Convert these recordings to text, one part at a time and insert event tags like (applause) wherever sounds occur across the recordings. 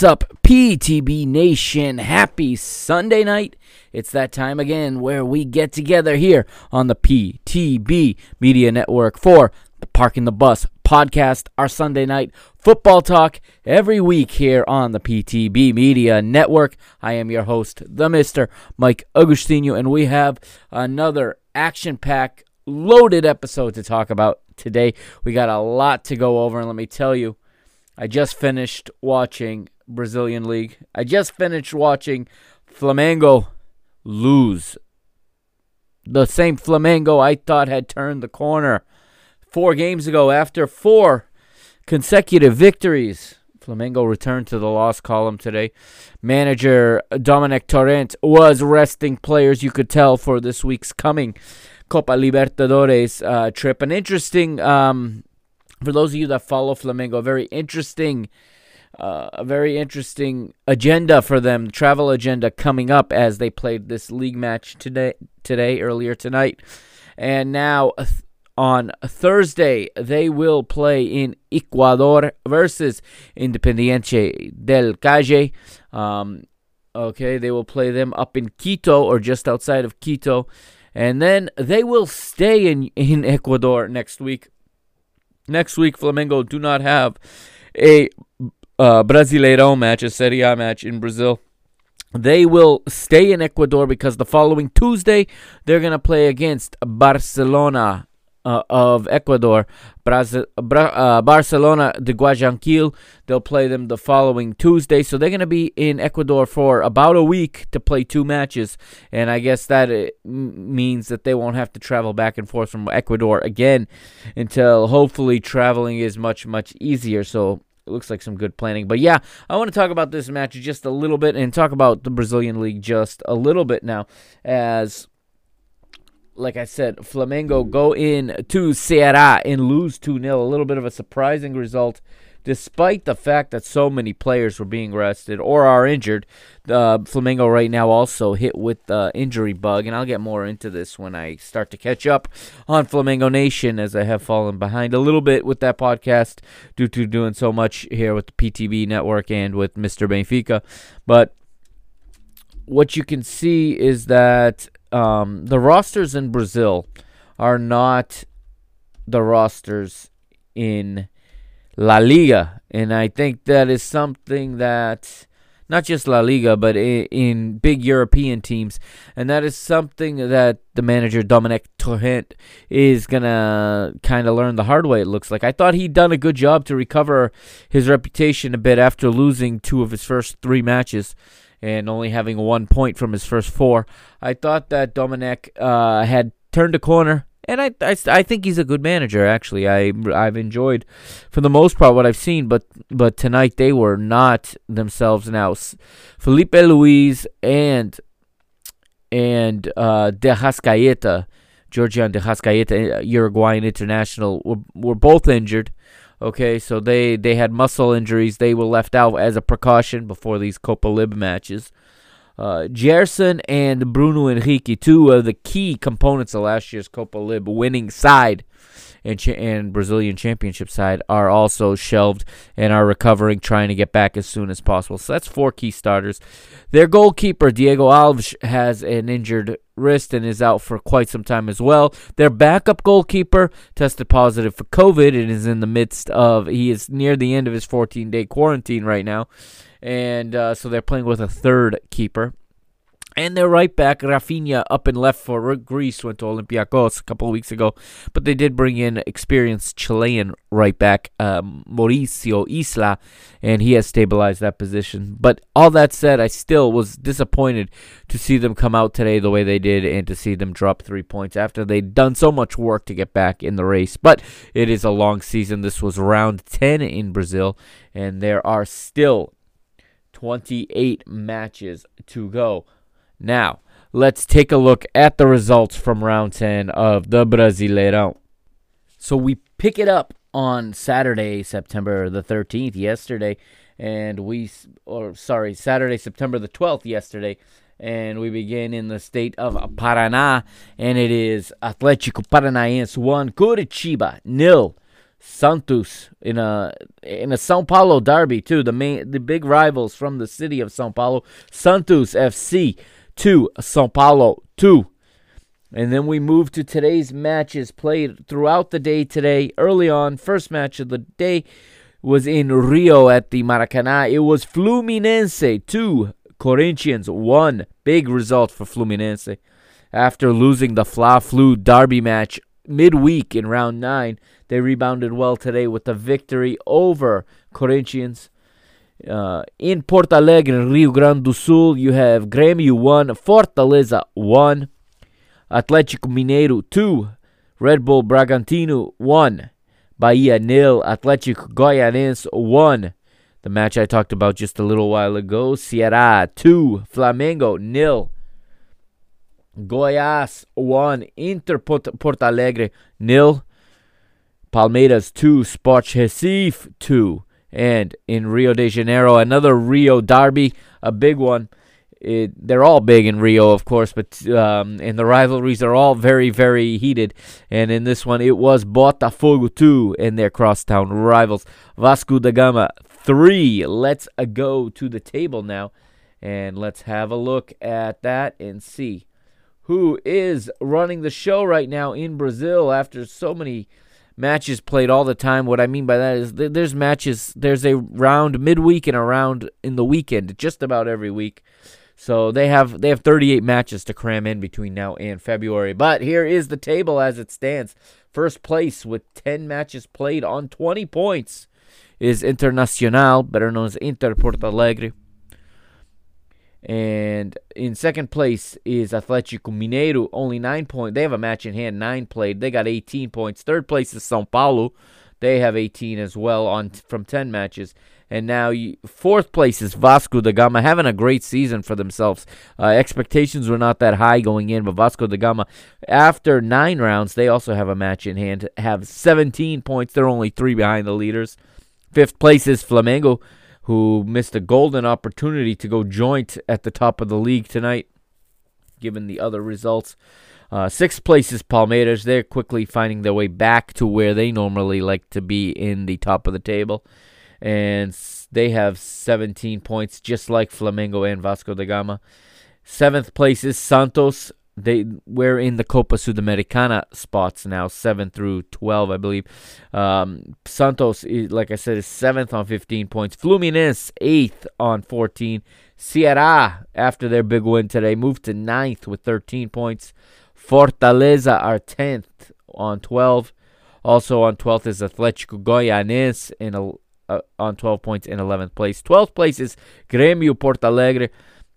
What's up, PTB Nation? Happy Sunday night. It's that time again where we get together here on the PTB Media Network for the Parking the Bus podcast, our Sunday night football talk every week here on the PTB Media Network. I am your host, the Mr. Mike Agustino, and we have another action packed, loaded episode to talk about today. We got a lot to go over, and let me tell you, I just finished watching Brazilian League. I just finished watching Flamengo lose. The same Flamengo I thought had turned the corner four games ago after four consecutive victories. Flamengo returned to the loss column today. Manager Dominic Torrent was resting players, you could tell, for this week's coming Copa Libertadores uh, trip. An interesting um, for those of you that follow Flamengo, a very interesting, uh, a very interesting agenda for them, travel agenda coming up as they played this league match today, today earlier tonight, and now on Thursday they will play in Ecuador versus Independiente del Valle. Um, okay, they will play them up in Quito or just outside of Quito, and then they will stay in in Ecuador next week Next week, Flamengo do not have a uh, Brasileirão match, a Serie A match in Brazil. They will stay in Ecuador because the following Tuesday they're going to play against Barcelona uh, of Ecuador, Brazil, uh, Barcelona de Guayaquil. They'll play them the following Tuesday. So they're going to be in Ecuador for about a week to play two matches. And I guess that uh, means that they won't have to travel back and forth from Ecuador again until hopefully traveling is much, much easier. So it looks like some good planning. But yeah, I want to talk about this match just a little bit and talk about the Brazilian League just a little bit now as like I said, Flamengo go in to Ceará and lose 2 0. A little bit of a surprising result, despite the fact that so many players were being rested or are injured. Uh, Flamengo right now also hit with the injury bug, and I'll get more into this when I start to catch up on Flamengo Nation as I have fallen behind a little bit with that podcast due to doing so much here with the PTB network and with Mr. Benfica. But what you can see is that um, the rosters in Brazil are not the rosters in La Liga, and I think that is something that not just La Liga, but in, big European teams, and that is something that the manager Dominic Torrent is gonna kind of learn the hard way. It looks like. I thought he'd done a good job to recover his reputation a bit after losing two of his first three matches and only having one point from his first four. I thought that Dominic uh, had turned a corner, and I, I, I think he's a good manager. Actually, I I've enjoyed for the most part what I've seen, but but tonight they were not themselves. Now, Filipe Luis and and uh, De Arrascaeta, Giorgian De Arrascaeta, uh, Uruguayan international, were, were both injured. Okay, so they they had muscle injuries. They were left out as a precaution before these Copa Lib matches. Uh, Gerson and Bruno Henrique, two of the key components of last year's Copa Lib winning side, and cha- and Brazilian championship side are also shelved and are recovering, trying to get back as soon as possible. So that's four key starters. Their goalkeeper Diego Alves has an injured wrist and is out for quite some time as well. Their backup goalkeeper tested positive for COVID and is in the midst of he is near the end of his 14 day quarantine right now, and uh, so they're playing with a third keeper. And their right back, Rafinha, up and left for Greece, went to Olympiacos a couple of weeks ago. But they did bring in experienced Chilean right back, um, Mauricio Isla, and he has stabilized that position. But all that said, I still was disappointed to see them come out today the way they did and to see them drop three points after they'd done so much work to get back in the race. But it is a long season. This was round 10 in Brazil, and there are still 28 matches to go. Now, let's take a look at the results from round 10 of the Brasileirão. So we pick it up on Saturday, September the 13th, yesterday, and we, or sorry, Saturday, September the 12th, yesterday, and we begin in the state of Paraná, and it is Atlético Paranaense 1, Curitiba nil. Santos in a in a São Paulo derby too. The main the big rivals from the city of São Paulo. Santos FC 2, Sao Paulo 2. And then we move to today's matches played throughout the day today. Early on, first match of the day was in Rio at the Maracanã. It was Fluminense 2, Corinthians 1. Big result for Fluminense. After losing the Fla-Flu derby match midweek in round 9, they rebounded well today with a victory over Corinthians. Uh, in Porto Alegre, Rio Grande do Sul, you have Grêmio 1, Fortaleza 1, Atlético Mineiro 2, Red Bull Bragantino 1, Bahia nil, Atlético Goianense 1. The match I talked about just a little while ago, Ceará 2, Flamengo nil. Goiás 1, Inter Porto Alegre nil. Palmeiras 2, Sport Recife 2. And in Rio de Janeiro, another Rio derby, a big one. It, they're all big in Rio, of course, but um, and the rivalries are all very, very heated. And in this one, it was Botafogo 2 and their crosstown rivals. Vasco da Gama 3. Let's uh, go to the table now, and let's have a look at that and see who is running the show right now in Brazil after so many matches played all the time. What I mean by that is th- there's matches, there's a round midweek and a round in the weekend, just about every week. So they have they have 38 matches to cram in between now and February. But here is the table as it stands. First place with 10 matches played on 20 points is Internacional, better known as Inter Porto Alegre. And in second place is Atlético Mineiro, only nine points. They have a match in hand, nine played. They got 18 points. Third place is São Paulo. They have 18 as well on from 10 matches. And now fourth place is Vasco da Gama, having a great season for themselves. Uh, expectations were not that high going in, but Vasco da Gama, after nine rounds, they also have a match in hand, have 17 points. They're only three behind the leaders. Fifth place is Flamengo who missed a golden opportunity to go joint at the top of the league tonight, given the other results. Uh, sixth place is Palmeiras. They're quickly finding their way back to where they normally like to be in the top of the table. And they have 17 points, just like Flamengo and Vasco da Gama. Seventh place is Santos they we're in the Copa Sudamericana spots now, seven through twelve, I believe. Um, Santos, is, like I said, is seventh on fifteen points. Fluminense eighth on fourteen. Ceará, after their big win today, moved to ninth with thirteen points. Fortaleza are tenth on twelve. Also on twelfth is Atlético Goianense in a, uh, on twelve points in eleventh place. Twelfth place is Grêmio Porto Alegre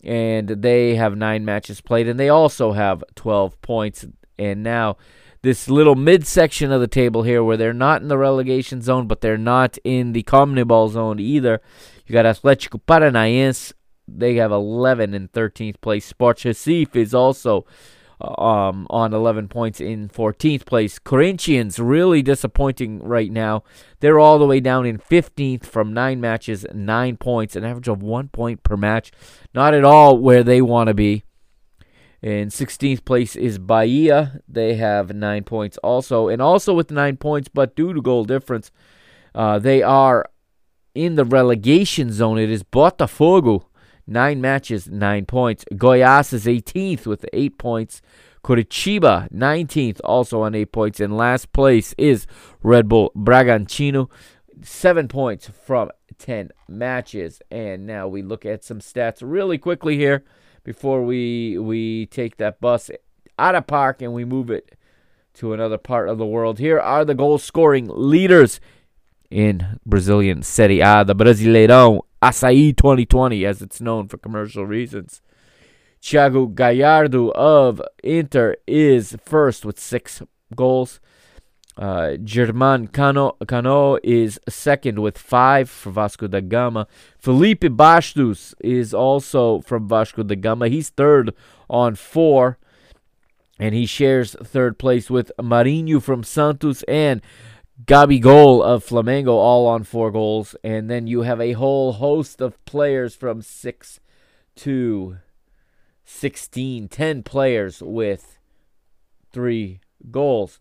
and they have nine matches played, and they also have 12 points. And now, this little midsection of the table here, where they're not in the relegation zone, but they're not in the CONMEBOL zone either. You got Atlético Paranaense. They have 11 in 13th place. Sport Recife is also um, on 11 points in 14th place. Corinthians really disappointing right now. They're all the way down in 15th from nine matches, nine points, an average of one point per match. Not at all where they want to be. In 16th place is Bahia. They have nine points also. And also with nine points, but due to goal difference, uh, they are in the relegation zone. It is Botafogo. Nine matches, nine points. Goiás is 18th with eight points. Curitiba, 19th, also on eight points. And last place is Red Bull Bragantino, seven points from 10 matches. And now we look at some stats really quickly here before we we take that bus out of park and we move it to another part of the world. Here are the goal scoring leaders in Brazilian Serie A, the Brasileirão Assaí 2020, as it's known for commercial reasons. Thiago Galhardo of Inter is first with six goals. Uh, German Cano, Cano is second with five for Vasco da Gama. Felipe Bastos is also from Vasco da Gama. He's third on four, and he shares third place with Marinho from Santos and Gabigol of Flamengo, all on four goals. And then you have a whole host of players from six to 16, 10 players with three goals.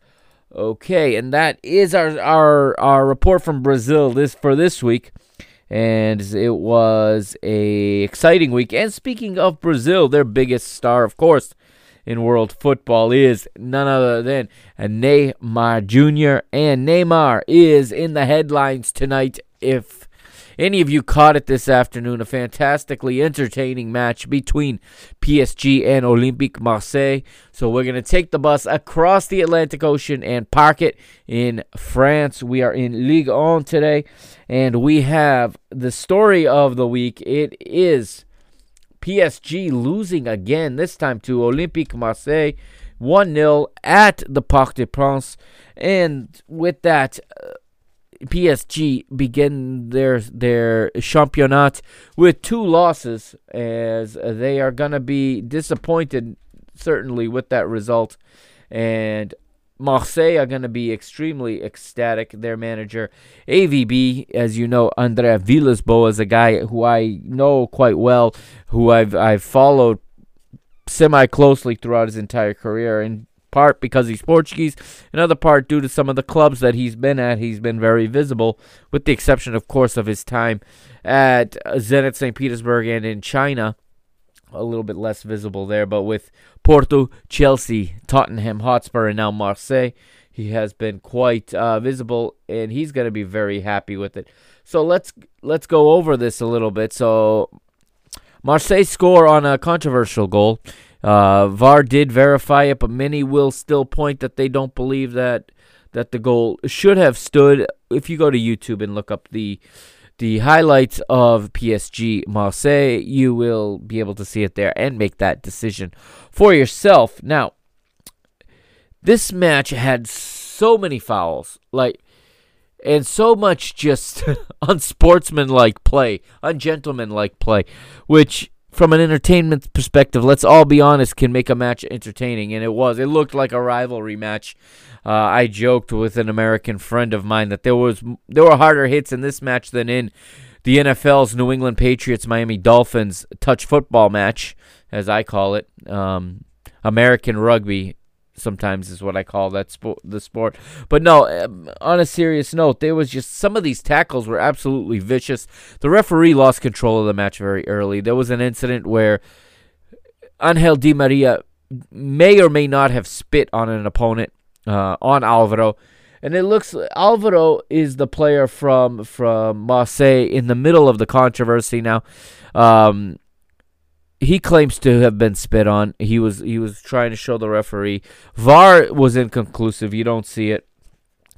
Okay, and that is our our our report from Brazil this for this week. And it was a exciting week. And speaking of Brazil, their biggest star, of course, in world football is none other than Neymar Jr. And Neymar is in the headlines tonight. If any of you caught it this afternoon, a fantastically entertaining match between PSG and Olympique Marseille. So we're going to take the bus across the Atlantic Ocean and park it in France. We are in Ligue 1 today, and we have the story of the week. It is PSG losing again, this time to Olympique Marseille. 1 0 at the Parc des Princes. And with that, uh, PSG begin their their championnat with two losses, as they are gonna be disappointed certainly with that result, and Marseille are gonna be extremely ecstatic. Their manager AVB, as you know, Andre Villas-Boas, a guy who I know quite well, who I've I've followed semi closely throughout his entire career, in part because he's Portuguese, another part due to some of the clubs that he's been at. He's been very visible, with the exception, of course, of his time at Zenit St. Petersburg and in China. A little bit less visible there, but with Porto, Chelsea, Tottenham Hotspur, and now Marseille, he has been quite uh, visible, and he's going to be very happy with it. So let's let's go over this a little bit. So Marseille score on a controversial goal. Uh, VAR did verify it, but many will still point that they don't believe that that the goal should have stood. If you go to YouTube and look up the the highlights of PSG Marseille, you will be able to see it there and make that decision for yourself. Now, this match had so many fouls, like and so much just (laughs) unsportsmanlike play, ungentlemanlike play, which from an entertainment perspective, let's all be honest, can make a match entertaining, and it was. It looked like a rivalry match. Uh, I joked with an American friend of mine that there was there were harder hits in this match than in the NFL's New England Patriots Miami Dolphins touch football match, as I call it. Um, American rugby sometimes is what I call that sport, the sport. But no, um, on a serious note, there was just some of these tackles were absolutely vicious. The referee lost control of the match very early. There was an incident where Angel Di Maria may or may not have spit on an opponent, uh, on Alvaro. And it looks Alvaro is the player from from Marseille in the middle of the controversy now. Um, he claims to have been spit on. He was he was trying to show the referee. VAR was inconclusive. You don't see it.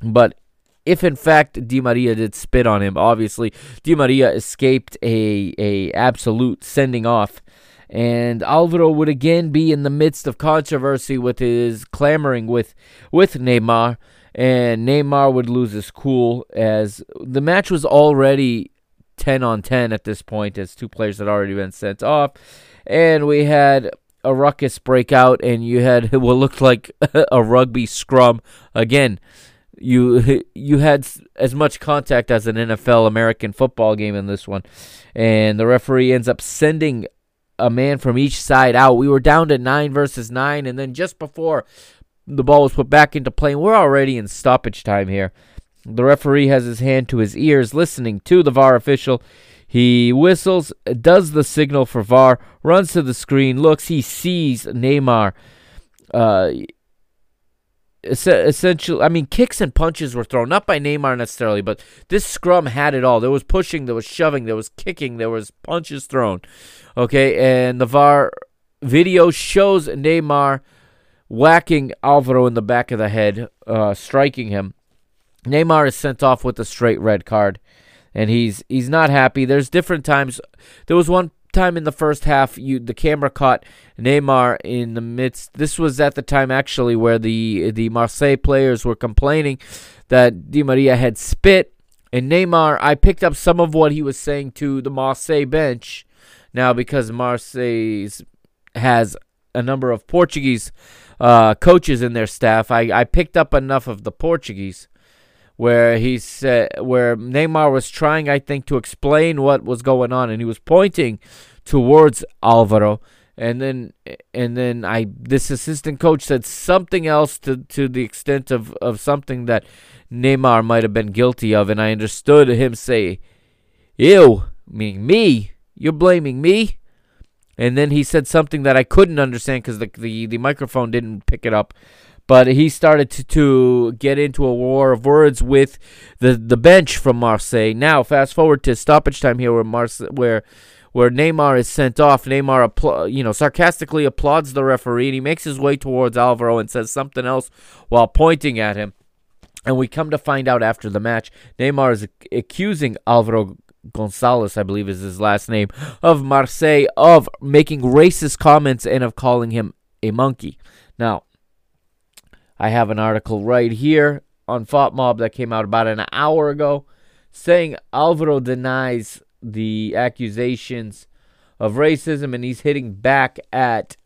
But if in fact Di Maria did spit on him, obviously Di Maria escaped a a absolute sending off. And Alvaro would again be in the midst of controversy with his clamoring with with Neymar, and Neymar would lose his cool as the match was already 10 on 10 at this point as two players had already been sent off and we had a ruckus break out, and you had (laughs) what looked like (laughs) a rugby scrum again. You (laughs) you had as much contact as an NFL American football game in this one, and the referee ends up sending a man from each side out. We were down to nine versus nine, and then just before the ball was put back into play, we're already in stoppage time here. The referee has his hand to his ears, listening to the VAR official. He whistles, does the signal for VAR, runs to the screen, looks, he sees Neymar. Uh, essentially, I mean, kicks and punches were thrown, not by Neymar necessarily, but this scrum had it all. There was pushing, there was shoving, there was kicking, there was punches thrown. Okay, and the VAR video shows Neymar whacking Alvaro in the back of the head, uh, striking him. Neymar is sent off with a straight red card, and he's he's not happy. There's different times. There was one time in the first half, you the camera caught Neymar in the midst. This was at the time actually where the the Marseille players were complaining that Di Maria had spit, and Neymar. I picked up some of what he was saying to the Marseille bench. Now because Marseille has a number of Portuguese uh, coaches in their staff, I, I picked up enough of the Portuguese where he said where Neymar was trying, I think, to explain what was going on, and he was pointing towards Alvaro, and then and then I this assistant coach said something else to to the extent of of something that Neymar might have been guilty of, and I understood him say, "Ew, meaning me? You're blaming me." And then he said something that I couldn't understand because the, the the microphone didn't pick it up but he started to, to get into a war of words with the, the bench from Marseille. Now, fast forward to stoppage time here, where Marseille, where where Neymar is sent off. Neymar, you know, sarcastically applauds the referee, and he makes his way towards Alvaro and says something else while pointing at him. And we come to find out after the match, Neymar is accusing Alvaro Gonzalez, I believe is his last name, of Marseille of making racist comments and of calling him a monkey. Now, I have an article right here on FotMob that came out about an hour ago saying Alvaro denies the accusations of racism and he's hitting back at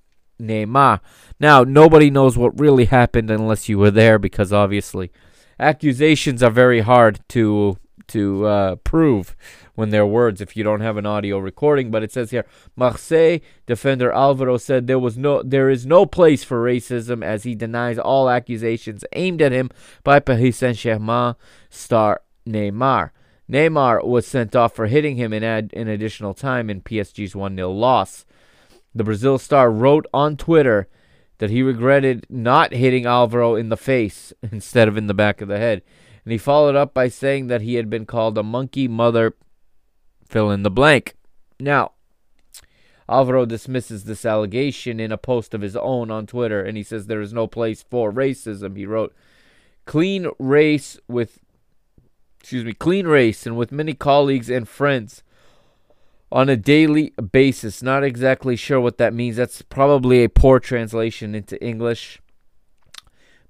Neymar. Now, nobody knows what really happened unless you were there because obviously accusations are very hard to to uh, prove when they're words if you don't have an audio recording. But it says here, Marseille defender Alvaro said there was no, there is no place for racism as he denies all accusations aimed at him by Paris Saint-Germain star Neymar. Neymar was sent off for hitting him in, ad, in additional time in PSG's 1 0 loss. The Brazil star wrote on Twitter that he regretted not hitting Alvaro in the face (laughs) instead of in the back of the head. And he followed up by saying that he had been called a monkey mother fill in the blank. Now, Alvaro dismisses this allegation in a post of his own on Twitter, and he says there is no place for racism. He wrote, "Clean race with, excuse me, clean race, and with many colleagues and friends." On a daily basis. Not exactly sure what that means. That's probably a poor translation into English.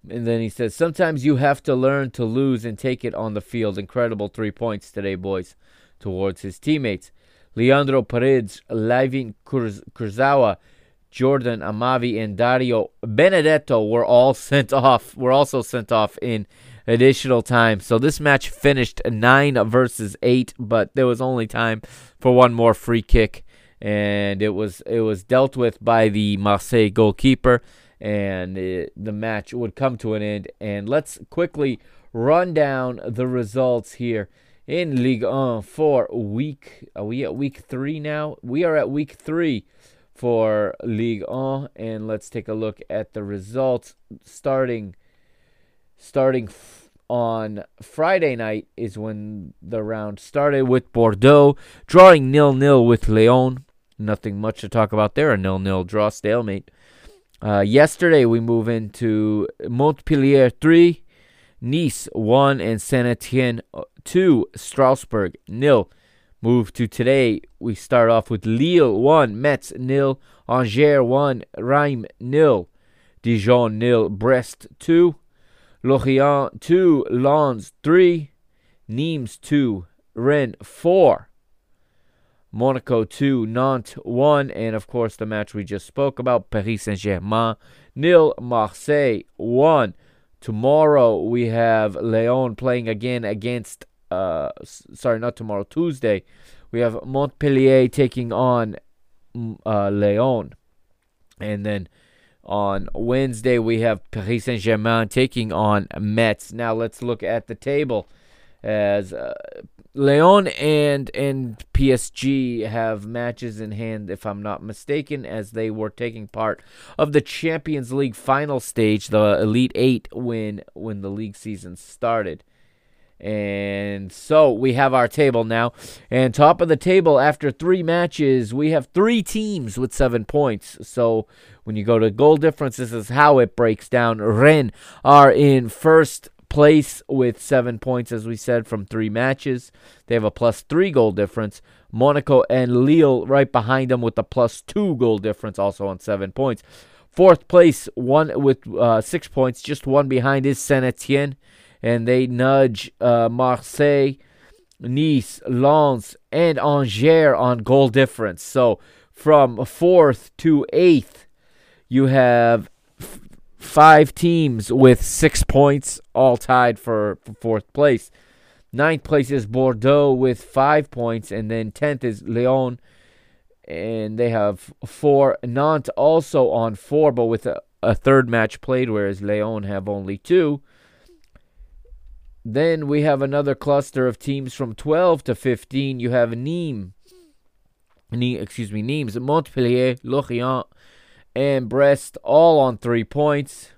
And then he says, Sometimes you have to learn to lose and take it on the field. Incredible three points today, boys towards his teammates. Leandro Paredes, Layvin Kurzawa, Jordan Amavi, and Dario Benedetto were all sent off. Were also sent off in additional time. So this match finished nine versus eight, but there was only time for one more free kick, and it was it was dealt with by the Marseille goalkeeper, and it, the match would come to an end. And let's quickly run down the results here in Ligue 1 for week. Are we at week three now? We are at week three for Ligue 1, and let's take a look at the results. Starting, starting on Friday night is when the round started with Bordeaux drawing nil nil with Lyon. Nothing much to talk about there. A nil nil draw stalemate. Uh, yesterday we move into Montpellier three. Nice 1 and Saint Etienne uh, 2, Strasbourg nil. Move to today. We start off with Lille 1, Metz nil, Angers 1, Reims nil, Dijon nil, Brest 2, Lorient 2, Lens 3, Nimes 2, Rennes 4, Monaco 2, Nantes 1, and of course the match we just spoke about, Paris Saint Germain nil, Marseille 1. Tomorrow we have Lyon playing again against uh sorry, not tomorrow, Tuesday. We have Montpellier taking on uh, Leon. And then on Wednesday, we have Paris Saint Germain taking on Metz. Now let's look at the table as uh, Leon and and PSG have matches in hand, if I'm not mistaken, as they were taking part of the Champions League final stage, the Elite Eight, when when the league season started. And so we have our table now. And top of the table after three matches, we have three teams with seven points. So when you go to goal difference, this is how it breaks down. Rennes are in first place with seven points, as we said, from three matches. They have a plus three goal difference. Monaco and Lille right behind them with a plus two goal difference, also on seven points. Fourth place, one with uh, six points, just one behind is Saint Etienne and they nudge uh, Marseille, Nice, Lens, and Angers on goal difference. So from fourth to eighth, you have five teams with six points, all tied for, for fourth place. Ninth place is Bordeaux with five points, and then tenth is Lyon, and they have four. Nantes also on four, but with a, a third match played, whereas Lyon have only two. Then we have another cluster of teams from 12 to 15. You have Nîmes, Nîmes excuse me, Nîmes, Montpellier, Lorient, and Brest all on three points.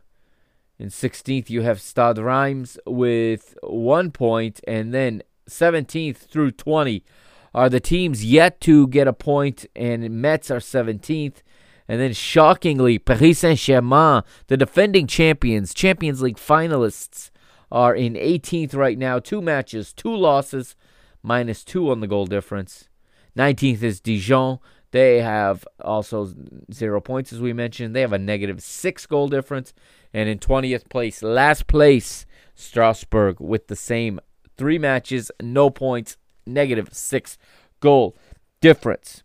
In 16th, you have Stade Reims with one point, and then 17th through 20 are the teams yet to get a point, and Metz are 17th. And then shockingly, Paris Saint Germain, the defending champions, Champions League finalists, are in 18th right now. Two matches, two losses, minus two on the goal difference. 19th is Dijon. They have also zero points, as we mentioned. They have a negative six goal difference. And in 20th place, last place, Strasbourg with the same three matches, no points, negative six goal difference.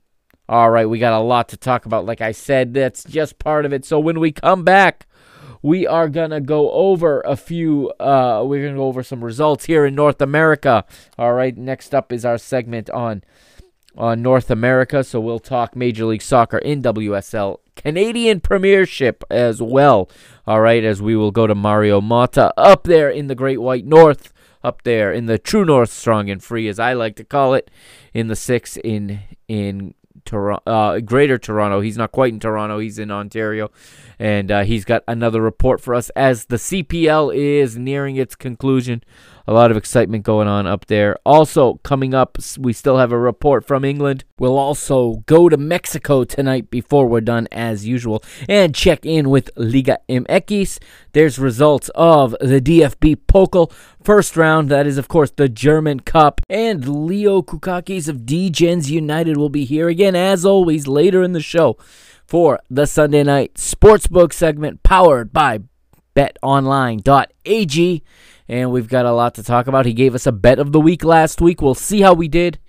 All right, we got a lot to talk about. Like I said, that's just part of it. So when we come back, we are gonna go over a few. Uh, we're gonna go over some results here in North America. All right. Next up is our segment on on North America. So we'll talk Major League Soccer in WSL, Canadian Premiership as well. All right, as we will go to Mario Mata up there in the Great White North, up there in the True North, strong and free, as I like to call it, in the six in in Toronto, uh, Greater Toronto. He's not quite in Toronto. He's in Ontario, and uh, he's got another report for us as the CPL is nearing its conclusion. A lot of excitement going on up there. Also, coming up, we still have a report from England. We'll also go to Mexico tonight before we're done, as usual, and check in with Liga MX. There's results of the DFB Pokal first round. That is, of course, the German Cup. And Leo Kukakis of DGens United will be here again, as always, later in the show for the Sunday night sportsbook segment powered by betonline.ag and we've got a lot to talk about. He gave us a bet of the week last week. We'll see how we did.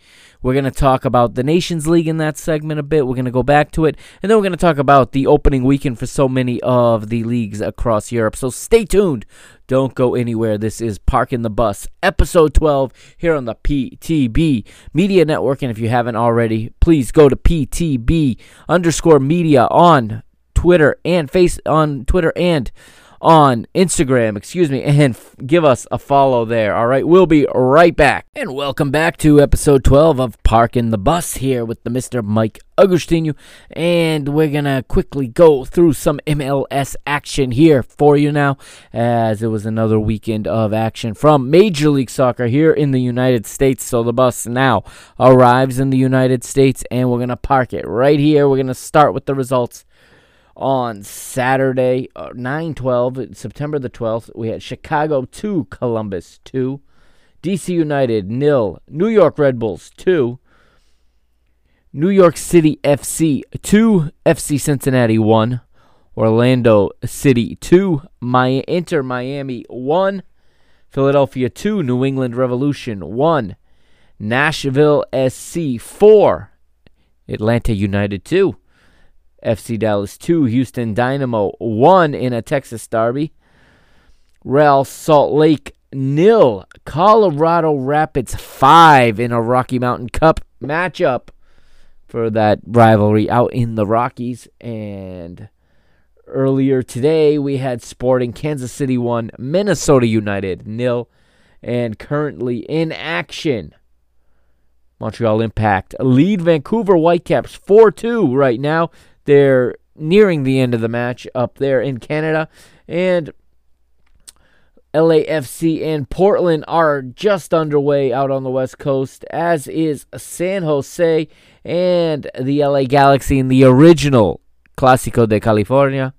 We're going to talk about the Nations League in that segment a bit. We're going to go back to it. And then we're going to talk about the opening weekend for so many of the leagues across Europe. So stay tuned. Don't go anywhere. This is Parking the Bus, episode 12, here on the PTB Media Network. And if you haven't already, please go to PTB underscore media on Twitter and face on Twitter and on Instagram, excuse me, and f- give us a follow there. All right, we'll be right back. And welcome back to episode 12 of Parking the Bus here with the Mr. Mike Agustinu. And we're going to quickly go through some MLS action here for you now, as it was another weekend of action from Major League Soccer here in the United States. So the bus now arrives in the United States, and we're going to park it right here. We're going to start with the results on Saturday, uh, 9 12, September the 12th, we had Chicago 2, Columbus 2, DC United nil, New York Red Bulls 2, New York City FC 2, FC Cincinnati 1, Orlando City 2, My Inter Miami 1, Philadelphia 2, New England Revolution 1, Nashville SC 4, Atlanta United 2. FC Dallas 2, Houston Dynamo 1 in a Texas Derby. Real Salt Lake nil, Colorado Rapids 5 in a Rocky Mountain Cup matchup. for that rivalry out in the Rockies. And earlier today, we had Sporting Kansas City 1, Minnesota United nil. And currently in action, Montreal Impact lead Vancouver Whitecaps 4 2 right now. They're nearing the end of the match up there in Canada. And LAFC and Portland are just underway out on the West Coast, as is San Jose and the LA Galaxy in the original Clásico de California.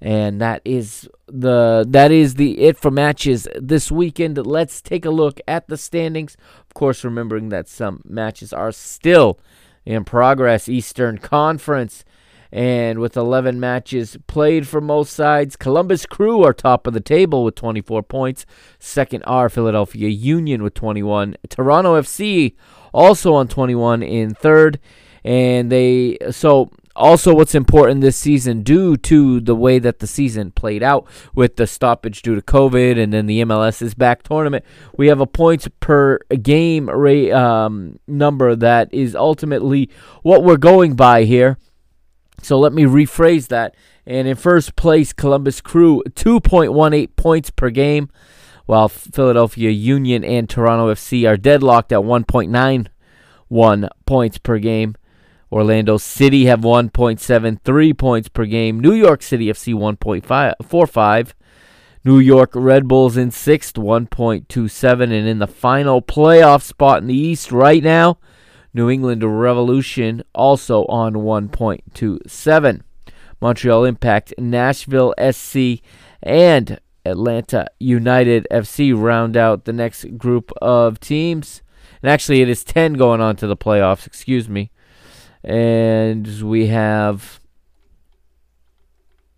And that is the that is the it for matches this weekend. Let's take a look at the standings. Of course, remembering that some matches are still in progress. Eastern Conference and with 11 matches played for most sides, Columbus Crew are top of the table with 24 points. Second are Philadelphia Union with 21. Toronto FC also on 21 in third. And they, so also what's important this season due to the way that the season played out with the stoppage due to covid and then the mls is back tournament we have a points per game rate um, number that is ultimately what we're going by here so let me rephrase that. And in first place, Columbus Crew, 2.18 points per game, while Philadelphia Union and Toronto FC are deadlocked at 1.91 points per game. Orlando City have 1.73 points per game. New York City FC 1.45. New York Red Bulls in sixth, 1.27. And in the final playoff spot in the East right now, New England Revolution also on 1.27. Montreal Impact, Nashville SC, and Atlanta United FC round out the next group of teams. And actually, it is 10 going on to the playoffs, excuse me. And we have.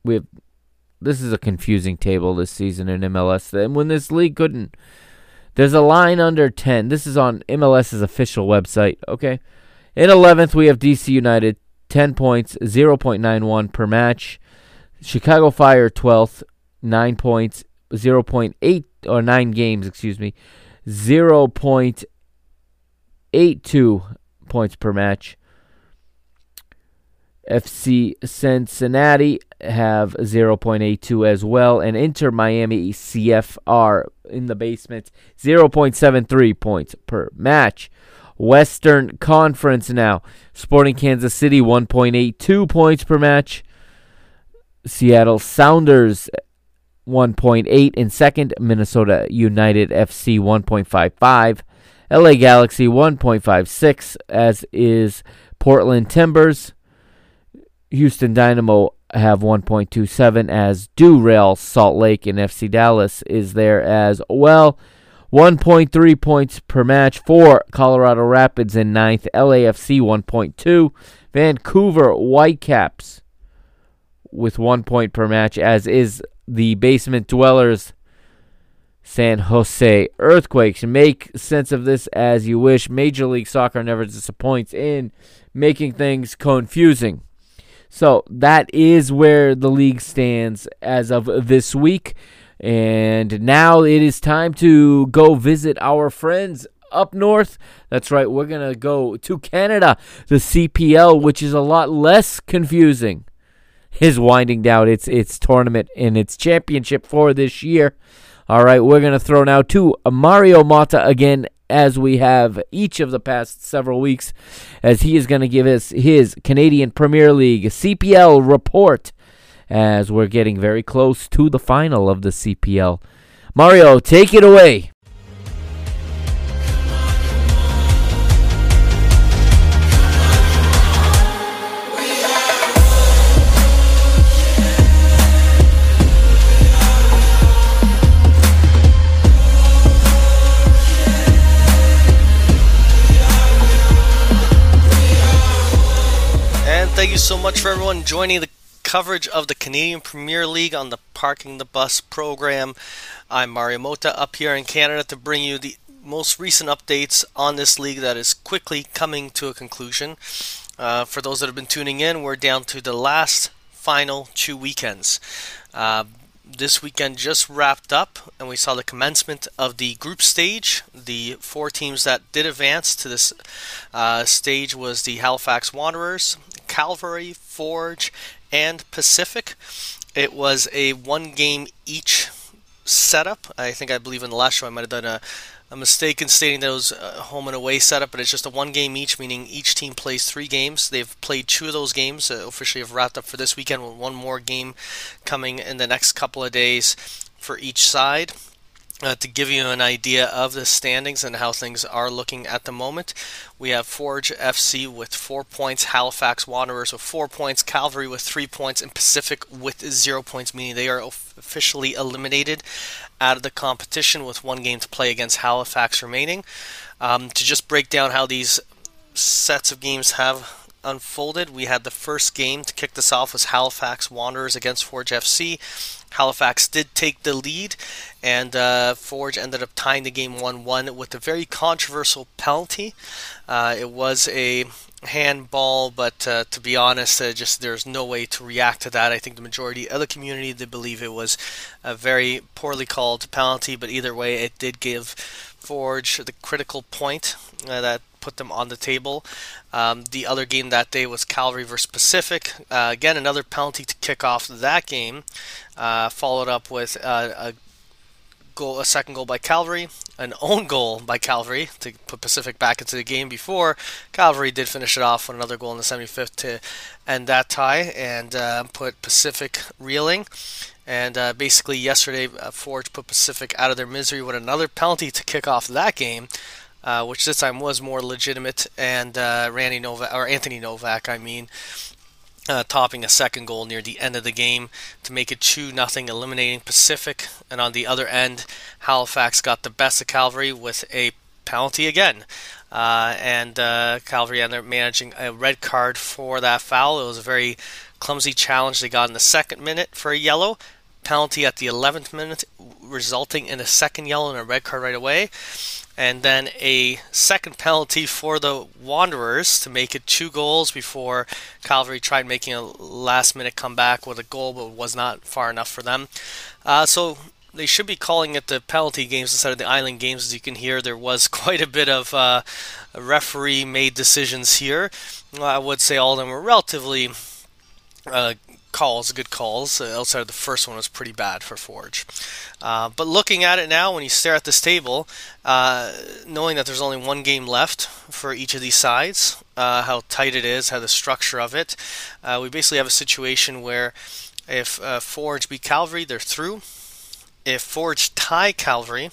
We have. This is a confusing table this season in MLS. And when this league couldn't there's a line under 10. This is on MLS's official website. Okay. In 11th, we have DC United, 10 points, 0.91 per match. Chicago Fire, 12th, 9 points, 0.8, or 9 games, excuse me, 0.82 points per match. FC Cincinnati have 0.82 as well, and Inter Miami CFR in the basement 0.73 points per match. Western Conference now. Sporting Kansas City 1.82 points per match. Seattle Sounders 1.8 in second. Minnesota United FC 1.55. LA Galaxy 1.56, as is Portland Timbers. Houston Dynamo have 1.27 as do Real Salt Lake and FC Dallas is there as well. 1.3 points per match for Colorado Rapids in ninth. LAFC 1.2. Vancouver Whitecaps with one point per match, as is the basement dwellers San Jose Earthquakes. Make sense of this as you wish. Major League Soccer never disappoints in making things confusing. So that is where the league stands as of this week. And now it is time to go visit our friends up north. That's right, we're going to go to Canada, the CPL, which is a lot less confusing. Is winding down its its tournament and its championship for this year. All right, we're going to throw now to Mario Mata again as we have each of the past several weeks, as he is going to give us his Canadian Premier League CPL report as we're getting very close to the final of the CPL. Mario, take it away. Thank you so much for everyone joining the coverage of the Canadian Premier League on the Parking the Bus program. I'm Mario Mota up here in Canada to bring you the most recent updates on this league that is quickly coming to a conclusion. Uh, for those that have been tuning in, we're down to the last final two weekends. Uh, this weekend just wrapped up, and we saw the commencement of the group stage. The four teams that did advance to this uh, stage was the Halifax Wanderers, Calvary, Forge, and Pacific. It was a one game each setup. I think I believe in the last show I might have done a, a mistake in stating that it was a home and away setup, but it's just a one game each, meaning each team plays three games. They've played two of those games, uh, officially have wrapped up for this weekend with one more game coming in the next couple of days for each side. Uh, to give you an idea of the standings and how things are looking at the moment, we have Forge FC with four points, Halifax Wanderers with four points, Calvary with three points, and Pacific with zero points, meaning they are officially eliminated out of the competition with one game to play against Halifax remaining. Um, to just break down how these sets of games have unfolded, we had the first game to kick this off was Halifax Wanderers against Forge FC. Halifax did take the lead, and uh, Forge ended up tying the game 1 1 with a very controversial penalty. Uh, it was a handball, but uh, to be honest, uh, just there's no way to react to that. I think the majority of the community they believe it was a very poorly called penalty, but either way, it did give Forge the critical point uh, that put them on the table. Um, the other game that day was Calvary versus Pacific. Uh, again, another penalty to kick off that game, uh, followed up with uh, a goal, a second goal by Calvary, an own goal by Calvary to put Pacific back into the game. Before Calvary did finish it off with another goal in the 75th to end that tie and uh, put Pacific reeling. And uh, basically, yesterday, uh, Forge put Pacific out of their misery with another penalty to kick off that game uh, which this time was more legitimate, and uh, Randy Novak or Anthony Novak, I mean, uh, topping a second goal near the end of the game to make it 2 nothing, eliminating Pacific. And on the other end, Halifax got the best of Calvary with a penalty again. Uh, and uh, Calvary ended up managing a red card for that foul. It was a very clumsy challenge they got in the second minute for a yellow. Penalty at the 11th minute, resulting in a second yellow and a red card right away and then a second penalty for the Wanderers to make it two goals before Calvary tried making a last minute comeback with a goal, but was not far enough for them. Uh, so they should be calling it the penalty games instead of the island games. As you can hear, there was (laughs) quite a bit of uh, referee made decisions here. I would say all of them were relatively uh, calls, good calls. Uh, outside of the first one was pretty bad for Forge. Uh, but looking at it now, when you stare at this table, uh, knowing that there's only one game left for each of these sides, uh, how tight it is, how the structure of it, uh, we basically have a situation where if Forge beat Calvary, they're through. If Forge tie Calvary,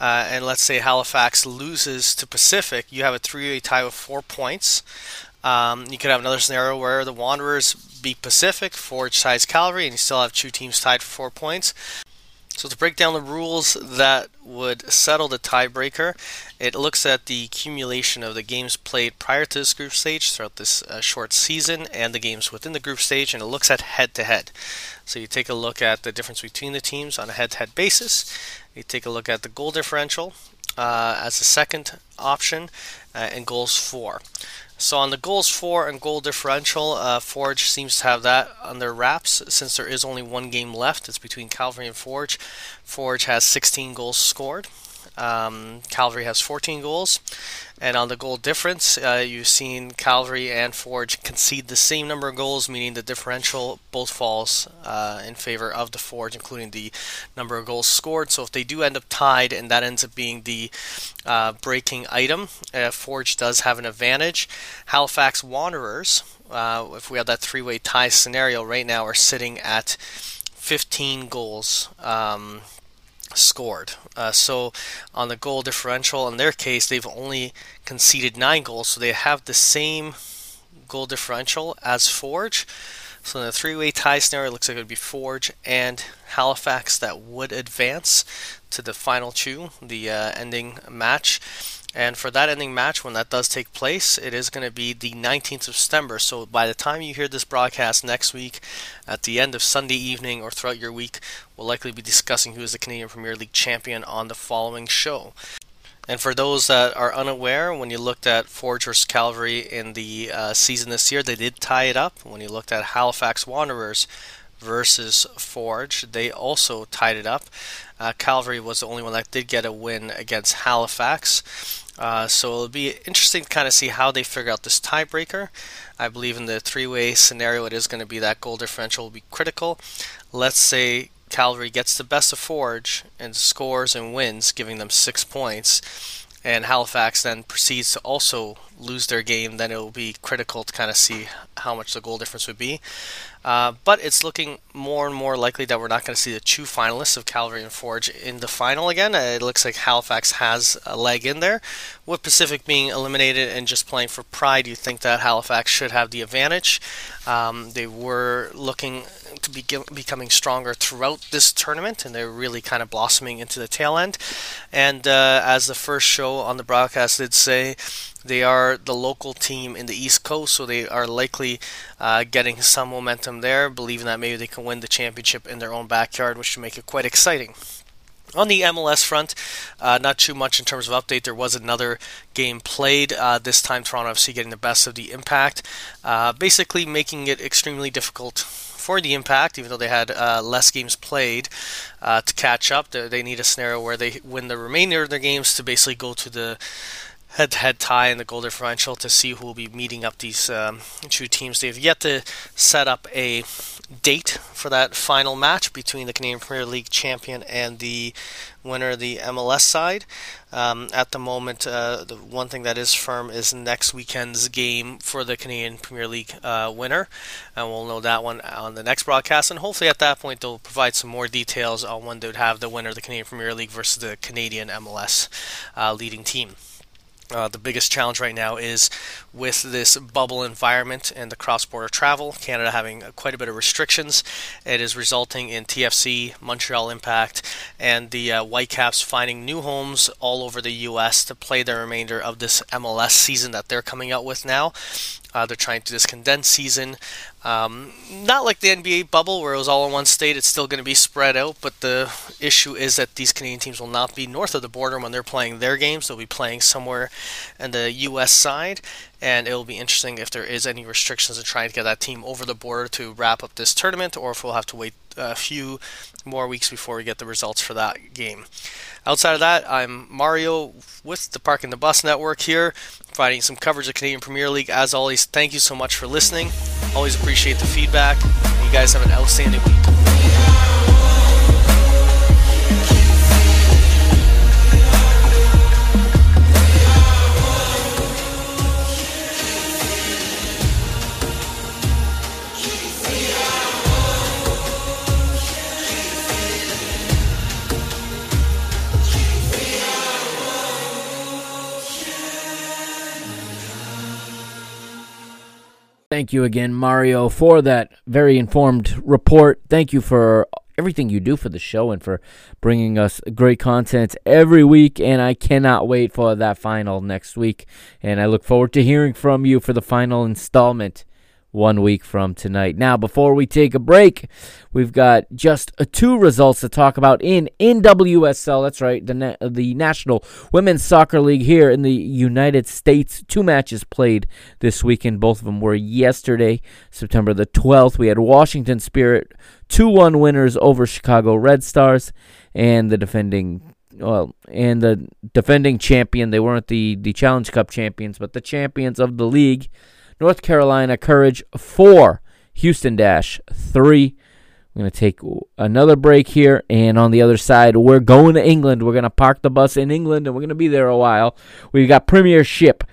and let's say Halifax loses to Pacific, you have a three-way tie with four points. Um, you could have another scenario where the Wanderers beat Pacific, Forge ties Calvary, and you still have two teams tied for four points. So to break down the rules that would settle the tiebreaker, it looks at the accumulation of the games played prior to this group stage throughout this uh, short season and the games within the group stage, and it looks at head-to-head. So you take a look at the difference between the teams on a head-to-head basis. You take a look at the goal differential uh, as a second option, uh, and goals for. So on the goals for and goal differential, uh, Forge seems to have that on their wraps since there is only one game left. It's between Calvary and Forge. Forge has 16 goals scored. Um, Calvary has 14 goals. And on the goal difference, uh, you've seen Calvary and Forge concede the same number of goals, meaning the differential both falls uh, in favor of the Forge, including the number of goals scored. So if they do end up tied, and that ends up being the uh, breaking item, uh, Forge does have an advantage. Halifax Wanderers, uh, if we have that three way tie scenario right now, are sitting at 15 goals. Um, scored. Uh, so on the goal differential, in their case, they've only conceded nine goals, so they have the same goal differential as Forge. So in the three-way tie scenario, it looks like it would be Forge and Halifax that would advance to the final two, the uh, ending match. And for that ending match, when that does take place, it is going to be the 19th of September. So by the time you hear this broadcast next week, at the end of Sunday evening or throughout your week, we'll likely be discussing who is the Canadian Premier League champion on the following show. And for those that are unaware, when you looked at Forge vs. Calvary in the uh, season this year, they did tie it up. When you looked at Halifax Wanderers versus Forge. They also tied it up. Uh, Calvary was the only one that did get a win against Halifax. Uh, so it'll be interesting to kind of see how they figure out this tiebreaker. I believe in the three-way scenario, it is going to be that goal differential will be critical. Let's say Calvary gets the best of Forge and scores and wins, giving them six points, and Halifax then proceeds to also lose their game, then it will be critical to kind of see how much the goal difference would be. Uh, but it's looking more and more likely that we're not going to see the two finalists of Calvary and Forge in the final again. Uh, it looks like Halifax has a leg in there. With Pacific being eliminated and just playing for pride, you think that Halifax should have the advantage. Um, they were looking to be becoming stronger throughout this tournament, and they're really kind of blossoming into the tail end. And uh, as the first show on the broadcast did say, they are the local team in the East Coast, so they are likely uh, getting some momentum there, believing that maybe they can win the championship in their own backyard, which would make it quite exciting. On the MLS front, uh, not too much in terms of update. There was another game played. Uh, this time, Toronto FC getting the best of the impact, uh, basically making it extremely difficult for the Impact, even though they had uh, less games played, uh, to catch up. They, they need a scenario where they win the remainder of their games to basically go to the head-to-head tie in the goal differential to see who will be meeting up these um, two teams. They've yet to set up a date for that final match between the Canadian Premier League champion and the winner of the MLS side. Um, at the moment, uh, the one thing that is firm is next weekend's game for the Canadian Premier League uh, winner, and we'll know that one on the next broadcast. And hopefully, at that point, they'll provide some more details on when they would have the winner of the Canadian Premier League versus the Canadian MLS uh, leading team. Uh, the biggest challenge right now is with this bubble environment and the cross-border travel. Canada having quite a bit of restrictions. It is resulting in TFC, Montreal Impact, and the uh, Whitecaps finding new homes all over the U.S. to play the remainder of this MLS season that they're coming out with now. Uh, they're trying to do this condensed season. Um, not like the NBA bubble where it was all in one state, it's still going to be spread out, but the issue is that these Canadian teams will not be north of the border when they're playing their games. They'll be playing somewhere in the U.S. side, and it will be interesting if there is any restrictions in trying to get that team over the border to wrap up this tournament, or if we'll have to wait a few more weeks before we get the results for that game. Outside of that, I'm Mario with the Parking the Bus Network here, providing some coverage of Canadian Premier League. As always, thank you so much for listening. Always appreciate the feedback. You guys have an outstanding week. Thank you again, Mario, for that very informed report. Thank you for everything you do for the show and for bringing us great content every week. And I cannot wait for that final next week. And I look forward to hearing from you for the final installment one week from tonight. Now, before we take a break, we've got just uh, two results to talk about in NWSL. That's right, the na- the National Women's Soccer League here in the United States. Two matches played this weekend. Both of them were yesterday, September the 12th. We had Washington Spirit 2-1 winners over Chicago Red Stars and the defending well, and the defending champion. They weren't the the Challenge Cup champions, but the champions of the league North Carolina Courage 4, Houston Dash 3. We're going to take another break here, and on the other side, we're going to England. We're going to park the bus in England, and we're going to be there a while. We've got Premiership,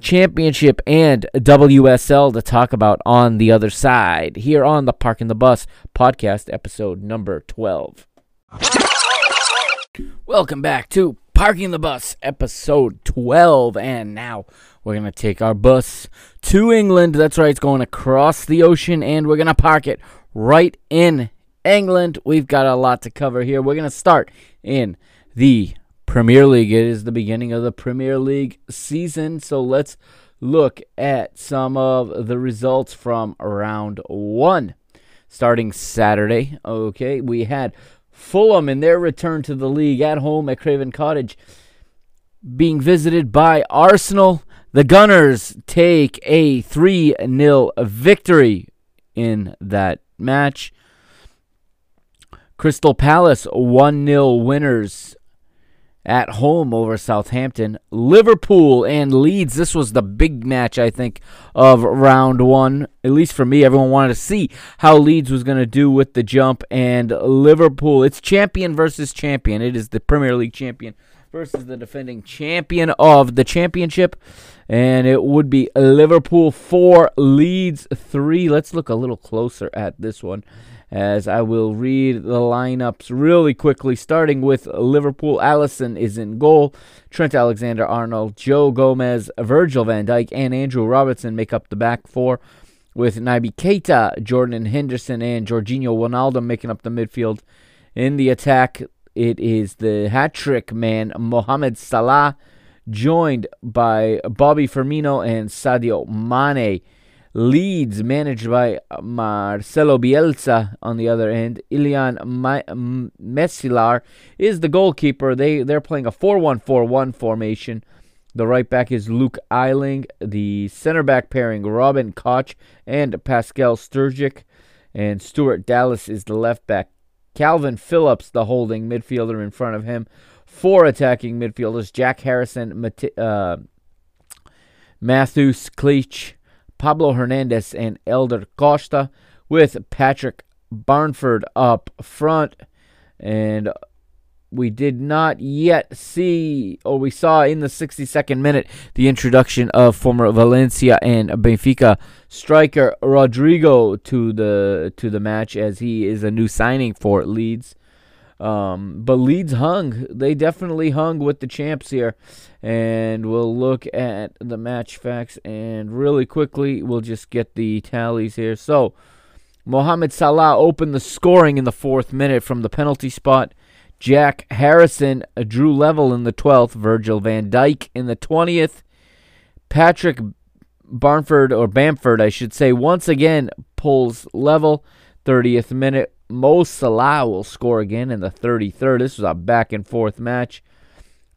Championship, and WSL to talk about on the other side here on the Parking the Bus podcast, episode number 12. Welcome back to Parking the Bus, episode 12, and now we're going to take our bus to England. That's right, it's going across the ocean, and we're going to park it right in England. We've got a lot to cover here. We're going to start in the Premier League. It is the beginning of the Premier League season, so let's look at some of the results from round one. Starting Saturday, okay, we had Fulham in their return to the league at home at Craven Cottage being visited by Arsenal. The Gunners take a 3 0 victory in that match. Crystal Palace 1 0 winners at home over Southampton. Liverpool and Leeds. This was the big match, I think, of round one. At least for me, everyone wanted to see how Leeds was going to do with the jump. And Liverpool, it's champion versus champion. It is the Premier League champion versus the defending champion of the championship. And it would be Liverpool 4, Leeds 3. Let's look a little closer at this one as I will read the lineups really quickly, starting with Liverpool. Alisson is in goal. Trent Alexander Arnold, Joe Gomez, Virgil van Dijk, and Andrew Robertson make up the back four, with Naby Keita, Jordan Henderson, and Georginio Wijnaldum making up the midfield. In the attack, it is the hat trick man, Mohamed Salah, joined by Bobby Firmino and Sadio Mane. Leeds, managed by Marcelo Bielsa, on the other end. Illan Meslier is the goalkeeper. They they're playing a 4-1-4-1 formation. The right back is Luke Ayling. The center back pairing Robin Koch and Pascal Struijk. And Stuart Dallas is the left back. Kalvin Phillips, the holding midfielder in front of him. Four attacking midfielders Jack Harrison, Mat- uh, Mateusz Klich, Pablo Hernandez and Helder Costa, with Patrick Barnford up front. And we did not yet see, or we saw in the 62nd minute, the introduction of former Valencia and Benfica striker Rodrigo to the to the match, as he is a new signing for Leeds. Um, but Leeds hung. They definitely hung with the champs here. And we'll look at the match facts. And really quickly, we'll just get the tallies here. So, Mohamed Salah opened the scoring in the fourth minute from the penalty spot. Jack Harrison uh, drew level in the 12th. Virgil van Dijk in the 20th. Patrick Barnford, or Bamford, I should say, once again pulls level. 30th minute. Mo Salah will score again in the 33rd. This was a back and forth match.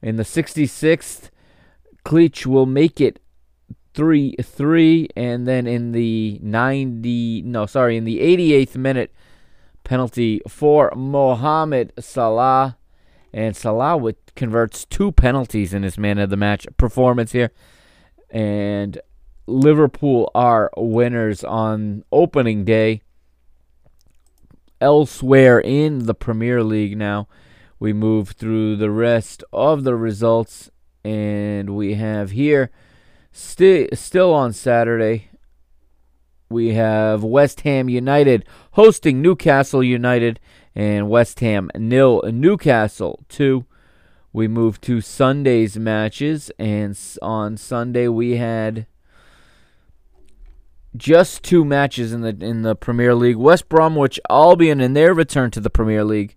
In the 66th, Klich will make it 3 3. And then in the 90, no, sorry, in the 88th minute, penalty for Mohamed Salah. And Salah converts two penalties in his man of the match performance here. And Liverpool are winners on opening day elsewhere in the Premier League now. We move through the rest of the results, and we have here sti- still on Saturday. We have West Ham United hosting Newcastle United, and West Ham nil, Newcastle two. We move to Sunday's matches, and on Sunday we had just two matches in the in the Premier League. West Bromwich Albion in their return to the Premier League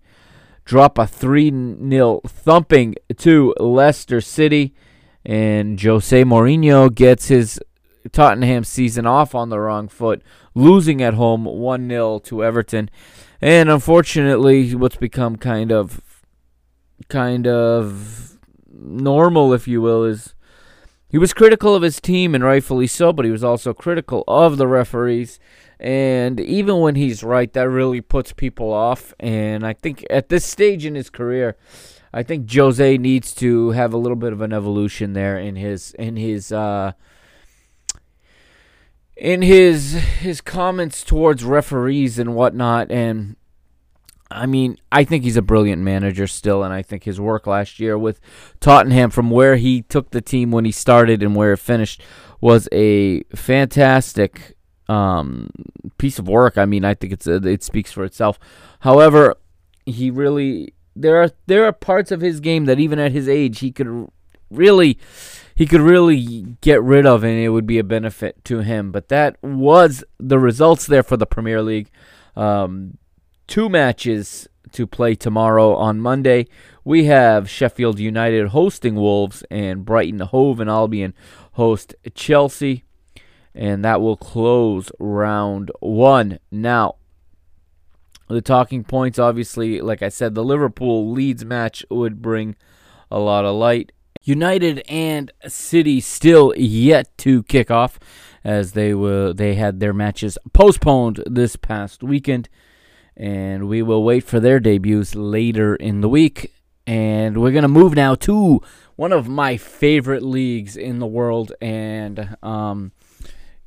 drop a 3-0 thumping to Leicester City and Jose Mourinho gets his Tottenham season off on the wrong foot, losing at home 1-0 to Everton. And unfortunately, what's become kind of kind of normal if you will is he was critical of his team, and rightfully so, but he was also critical of the referees. And even when he's right, that really puts people off. And I think at this stage in his career, I think Jose needs to have a little bit of an evolution there in his in his uh, in his his comments towards referees and whatnot. And I mean, I think he's a brilliant manager still, and I think his work last year with Tottenham, from where he took the team when he started and where it finished, was a fantastic um, piece of work. I mean, I think it's it speaks for itself. However, he really there are there are parts of his game that even at his age he could really he could really get rid of, and it would be a benefit to him. But that was the results there for the Premier League. Um, two matches to play tomorrow on Monday. We have Sheffield United hosting Wolves and Brighton Hove and Albion host Chelsea. And that will close round one. Now, the talking points, obviously, like I said, the Liverpool Leeds match would bring a lot of light. United and City still yet to kick off as they were they had their matches postponed this past weekend and we will wait for their debuts later in the week. And we're to move now to one of my favorite leagues in the world. And um,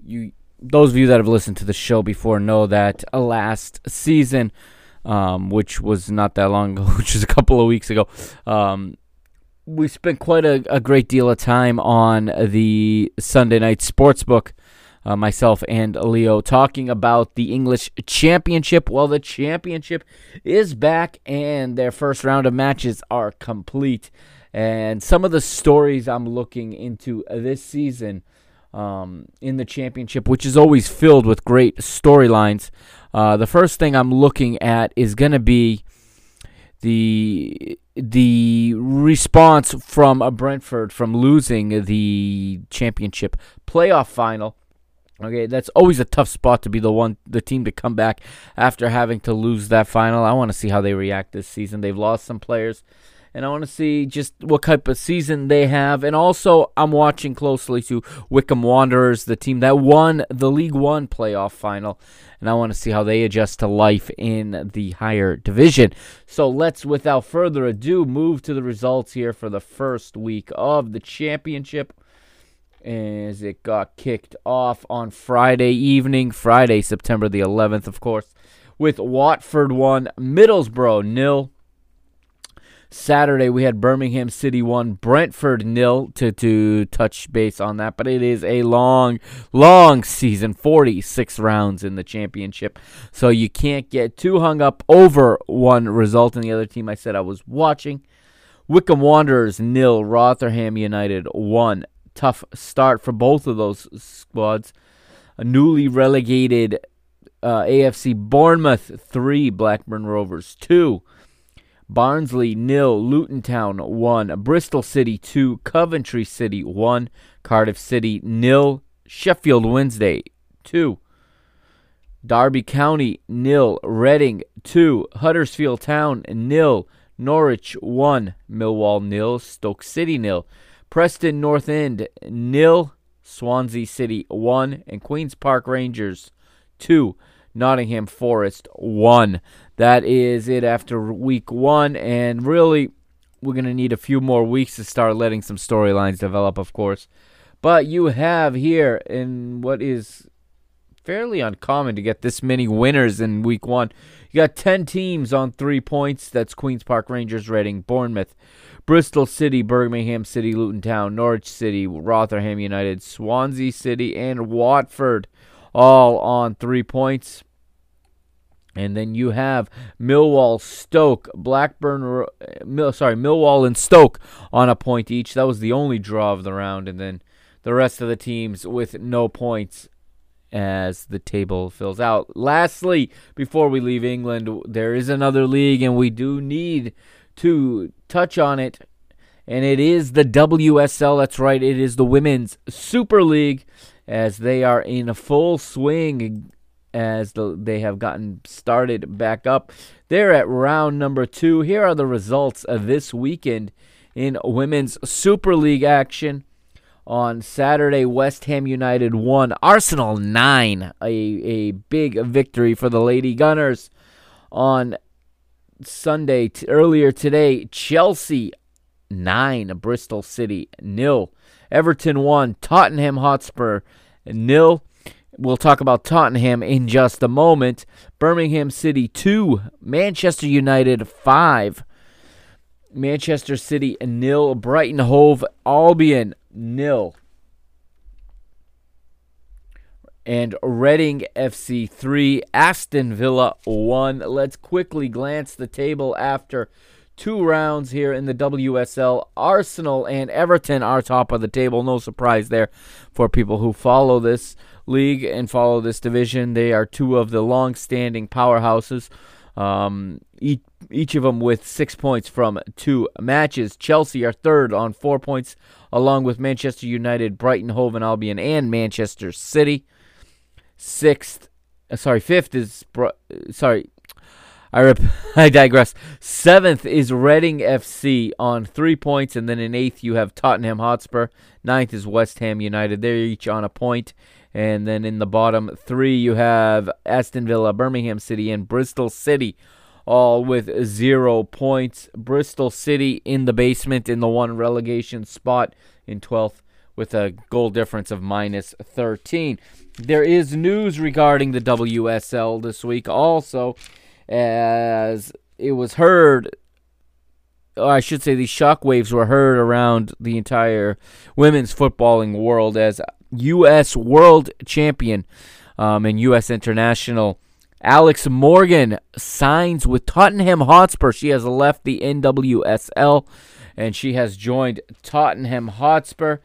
you, those of you that have listened to the show before know that last season, um, which was not that long ago, (laughs) which was a couple of weeks ago, um, we spent quite a, a, great deal of time on the Sunday night sports book uh, myself and Leo talking about the English Championship. Well, the championship is back, and their first round of matches are complete. And some of the stories I'm looking into this season um, in the championship, which is always filled with great storylines. Uh, the first thing I'm looking at is going to be the the response from uh, Brentford from losing the championship playoff final Okay, that's always a tough spot to be the one, the team to come back after having to lose that final. I want to see how they react this season. They've lost some players, and I want to see just what type of season they have. And also, I'm watching closely to Wycombe Wanderers, the team that won the League One playoff final, and I want to see how they adjust to life in the higher division. So let's, without further ado, move to the results here for the first week of the championship as it got kicked off on Friday evening, Friday, September the 11th, of course, with Watford 1, Middlesbrough nil. Saturday we had Birmingham City 1, Brentford nil to, to touch base on that, but it is a long, long season, 46 rounds in the championship. So you can't get too hung up over one result. And the other team I said I was watching. Wycombe Wanderers nil, Rotherham United 1 tough start for both of those squads. A newly relegated uh, AFC Bournemouth 3, Blackburn Rovers 2. Barnsley nil, Luton Town 1, Bristol City 2, Coventry City 1, Cardiff City nil, Sheffield Wednesday 2. Derby County nil, Reading 2, Huddersfield Town nil, Norwich 1, Millwall nil, Stoke City nil. Preston North End nil, Swansea City one, and Queens Park Rangers two. Nottingham Forest one. That is it after week one, and really we're gonna need a few more weeks to start letting some storylines develop, of course. But you have here in what is fairly uncommon to get this many winners in week one. You got 10 teams on three points. That's Queen's Park Rangers, Reading, Bournemouth, Bristol City, Birmingham City, Luton Town, Norwich City, Rotherham United, Swansea City, and Watford all on three points. And then you have Millwall, Stoke, Blackburn, sorry, Millwall and Stoke on a point each. That was the only draw of the round. And then the rest of the teams with no points as the table fills out. Lastly, before we leave England, there is another league, and we do need to touch on it, and it is the WSL. That's right, it is the Women's Super League as they are in full swing as the, they have gotten started back up. They're at round number two. Here are the results of this weekend in Women's Super League action. On Saturday, West Ham United won, Arsenal 9, a, a big victory for the Lady Gunners. On Sunday t- earlier today, Chelsea 9, Bristol City nil. Everton 1, Tottenham Hotspur nil. We'll talk about Tottenham in just a moment. Birmingham City 2, Manchester United 5. Manchester City nil, Brighton Hove Albion nil and Reading FC 3, Aston Villa 1. Let's quickly glance the table after two rounds here in the WSL. Arsenal and Everton are top of the table. No surprise there for people who follow this league and follow this division. They are two of the long standing powerhouses. Um, each, each of them with six points from two matches. Chelsea are third on four points, along with Manchester United, Brighton, Hove and Albion, and Manchester City. Sixth, uh, sorry, fifth is sorry. I rep- (laughs) I digress. Seventh is Reading FC on three points, and then in eighth you have Tottenham Hotspur. Ninth is West Ham United. They're each on a point. And then in the bottom three you have Aston Villa, Birmingham City, and Bristol City, all with zero points. Bristol City in the basement in the one relegation spot in 12th with a goal difference of minus 13. There is news regarding the WSL this week also as it was heard, or I should say, these shockwaves were heard around the entire women's footballing world as U.S. World Champion um, and U.S. International. Alex Morgan signs with Tottenham Hotspur. She has left the NWSL and she has joined Tottenham Hotspur.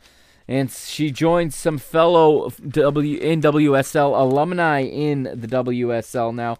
And she joins some fellow w- NWSL alumni in the WSL now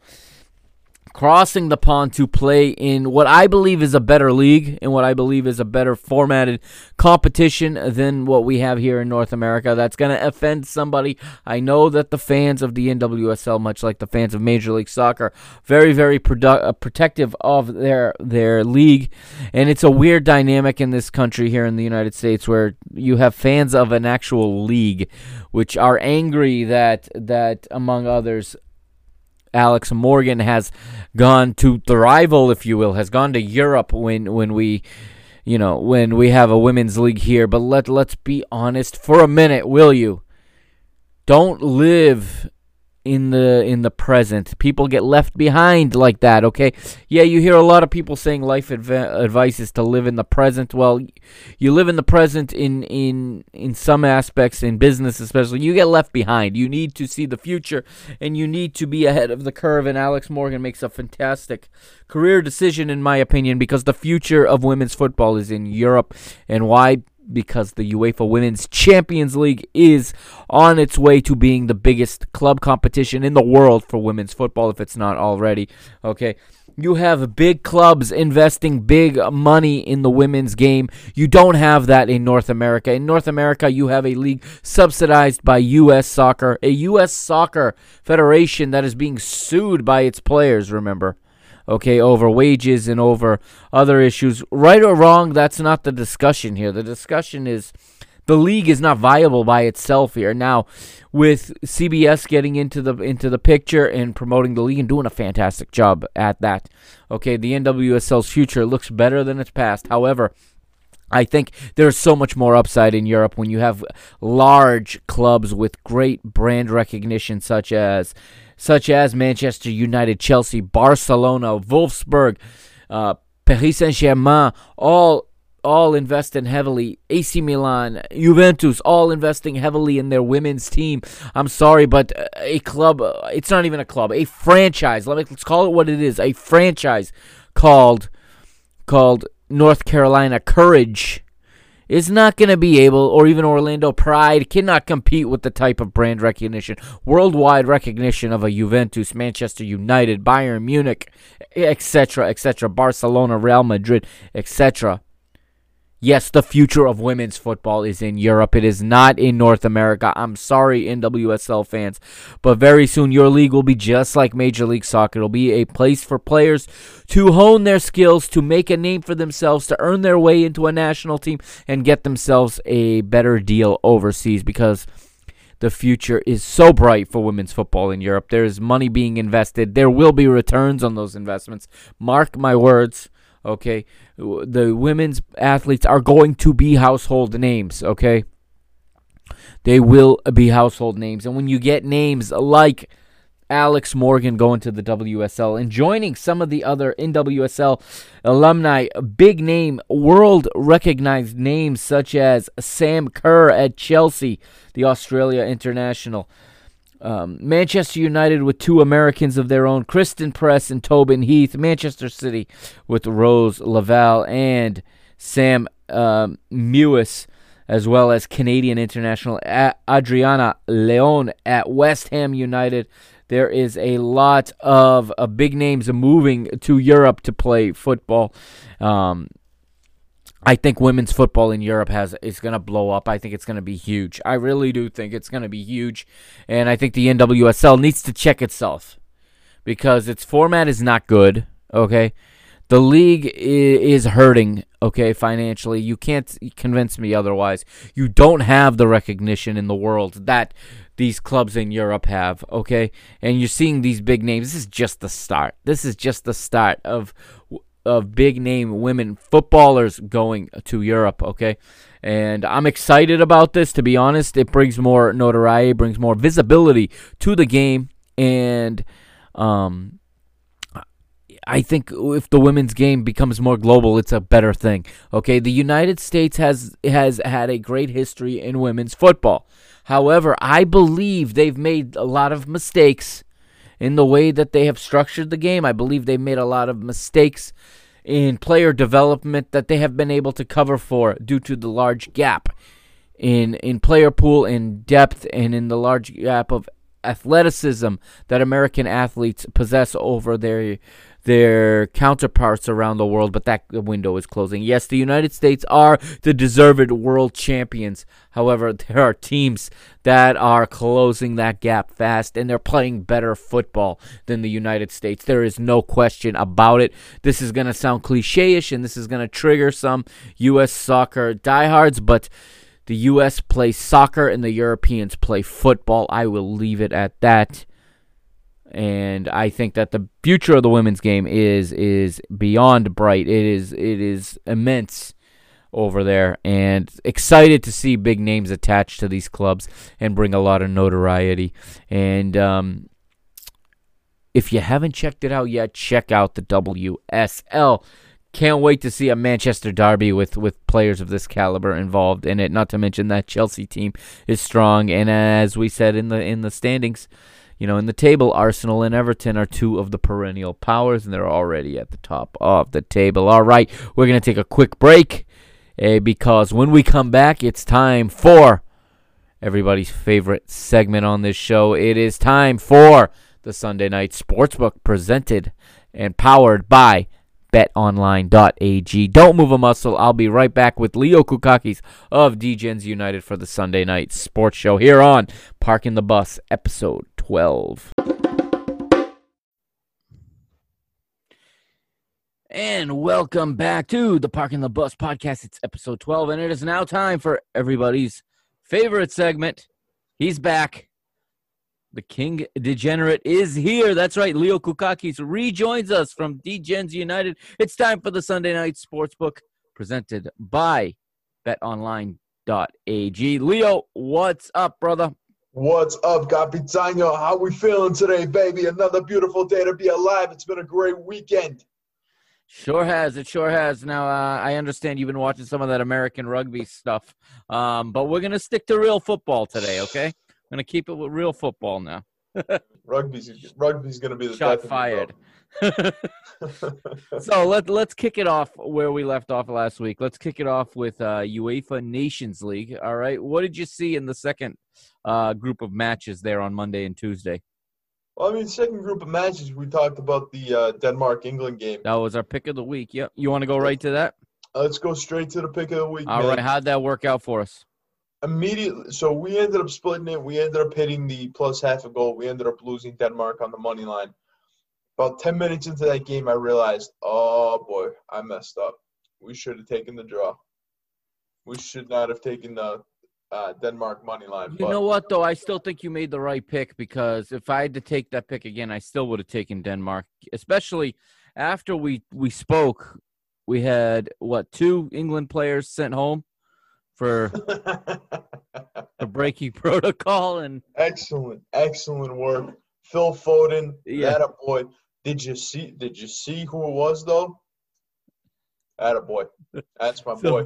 crossing the pond to play in what I believe is a better league and what I believe is a better formatted competition than what we have here in North America. That's going to offend somebody. I know that the fans of the NWSL, much like the fans of Major League Soccer, very very produ- uh, protective of their their league, and it's a weird dynamic in this country here in the United States where you have fans of an actual league which are angry that that among others Alex Morgan has gone to the rival, if you will, has gone to Europe when when we, you know, when we have a women's league here. But let let's be honest for a minute, will you? Don't live in the in the present. People get left behind like that, okay? Yeah, you hear a lot of people saying life adv- advice is to live in the present. Well, you live in the present in in in some aspects in business especially. You get left behind. You need to see the future and you need to be ahead of the curve and Alex Morgan makes a fantastic career decision in my opinion because the future of women's football is in Europe and why because the UEFA Women's Champions League is on its way to being the biggest club competition in the world for women's football, if it's not already. Okay. You have big clubs investing big money in the women's game. You don't have that in North America. In North America, you have a league subsidized by U.S. Soccer, a U.S. Soccer Federation that is being sued by its players, remember okay, over wages and over other issues. Right or wrong, that's not the discussion here. The discussion is the league is not viable by itself here. Now, with CBS getting into the into the picture and promoting the league and doing a fantastic job at that. Okay, the NWSL's future looks better than its past. However, I think there's so much more upside in Europe when you have large clubs with great brand recognition such as such as Manchester United, Chelsea, Barcelona, Wolfsburg, uh, Paris Saint-Germain, all all investing heavily. AC Milan, Juventus, all investing heavily in their women's team. I'm sorry, but a club, it's not even a club, a franchise. Let me, let's call it what it is, a franchise called called North Carolina Courage is not going to be able, or even Orlando Pride cannot compete with the type of brand recognition, worldwide recognition of a Juventus, Manchester United, Bayern Munich, etc., etc., Barcelona, Real Madrid, etc. Yes, the future of women's football is in Europe. It is not in North America. I'm sorry, NWSL fans, but very soon your league will be just like Major League Soccer. It'll be a place for players to hone their skills, to make a name for themselves, to earn their way into a national team, and get themselves a better deal overseas because the future is so bright for women's football in Europe. There is money being invested. There will be returns on those investments. Mark my words. Okay, the women's athletes are going to be household names. Okay, they will be household names, and when you get names like Alex Morgan going to the WSL and joining some of the other NWSL alumni, big name, world recognized names such as Sam Kerr at Chelsea, the Australia international. Um, Manchester United with two Americans of their own, Christen Press and Tobin Heath. Manchester City with Rose Lavelle and Sam um, Mewis, as well as Canadian international Adriana Leon at West Ham United. There is a lot of uh, big names moving to Europe to play football. Um, I think women's football in Europe has is going to blow up. I think it's going to be huge. I really do think it's going to be huge, and I think the NWSL needs to check itself because its format is not good. Okay, the league is hurting. Okay, financially, you can't convince me otherwise. You don't have the recognition in the world that these clubs in Europe have. Okay, and you're seeing these big names. This is just the start. This is just the start of of big name women footballers going to Europe. Okay, and I'm excited about this. To be honest, it brings more notoriety, brings more visibility to the game, and um, I think if the women's game becomes more global, it's a better thing. Okay, the United States has has had a great history in women's football. However, I believe they've made a lot of mistakes in the way that they have structured the game. I believe they've made a lot of mistakes in player development that they have been able to cover for due to the large gap in in player pool in depth and in the large gap of athleticism that American athletes possess over their their counterparts around the world, but that window is closing. Yes, the United States are the deserved world champions. However, (laughs) there are teams that are closing that gap fast and they're playing better football than the United States. There is no question about it. This is going to sound cliche ish and this is going to trigger some U.S. soccer diehards, but the U.S. plays soccer and the Europeans play football. I will leave it at that and I think that the future of the women's game is is beyond bright. It is it is immense over there, and excited to see big names attached to these clubs and bring a lot of notoriety. And um, if you haven't checked it out yet, check out the WSL. Can't wait to see a Manchester derby with, with players of this caliber involved in it. Not to mention that Chelsea team is strong, and as we said in the in the standings you know, in the table, Arsenal and Everton are two of the perennial powers, and they're already at the top of the table. All right, we're going to take a quick break uh, because when we come back, it's time for everybody's favorite segment on this show. It is time for the Sunday Night Sportsbook presented and powered by betonline.ag. Don't move a muscle. I'll be right back with Leo Koukakis of DGens United for the Sunday Night Sports Show here on Parking the Bus, episode 12. And welcome back to the Parking the Bus podcast. It's episode 12, and it is now time for everybody's favorite segment. He's back. The King Degenerate is here. That's right. Leo Koukakis rejoins us from DGens United. It's time for the Sunday Night Sportsbook presented by betonline.ag. Leo, what's up, brother? What's up, Capitano? How we feeling today, baby? Another beautiful day to be alive. It's been a great weekend. Sure has. It sure has. Now, uh, I understand you've been watching some of that American rugby stuff, um, but we're going to stick to real football today, okay? I'm going to keep it with real football now. Rugby's rugby's going to be the shot fired. (laughs) so let let's kick it off where we left off last week. Let's kick it off with uh, UEFA Nations League. All right, what did you see in the second uh, group of matches there on Monday and Tuesday? Well, I mean, second group of matches we talked about the uh, Denmark England game. That was our pick of the week. Yep. You want to go right to that? Let's go straight to the pick of the week. All man. right. How'd that work out for us? Immediately, so we ended up splitting it. We ended up hitting the plus half a goal. We ended up losing Denmark on the money line. About 10 minutes into that game, I realized, oh boy, I messed up. We should have taken the draw. We should not have taken the uh, Denmark money line. You but, know what, though? I still think you made the right pick because if I had to take that pick again, I still would have taken Denmark, especially after we, we spoke. We had, what, two England players sent home for (laughs) the breaking protocol and excellent excellent work phil foden Yeah. that a boy did you see did you see who it was though that a boy that's my (laughs) So- boy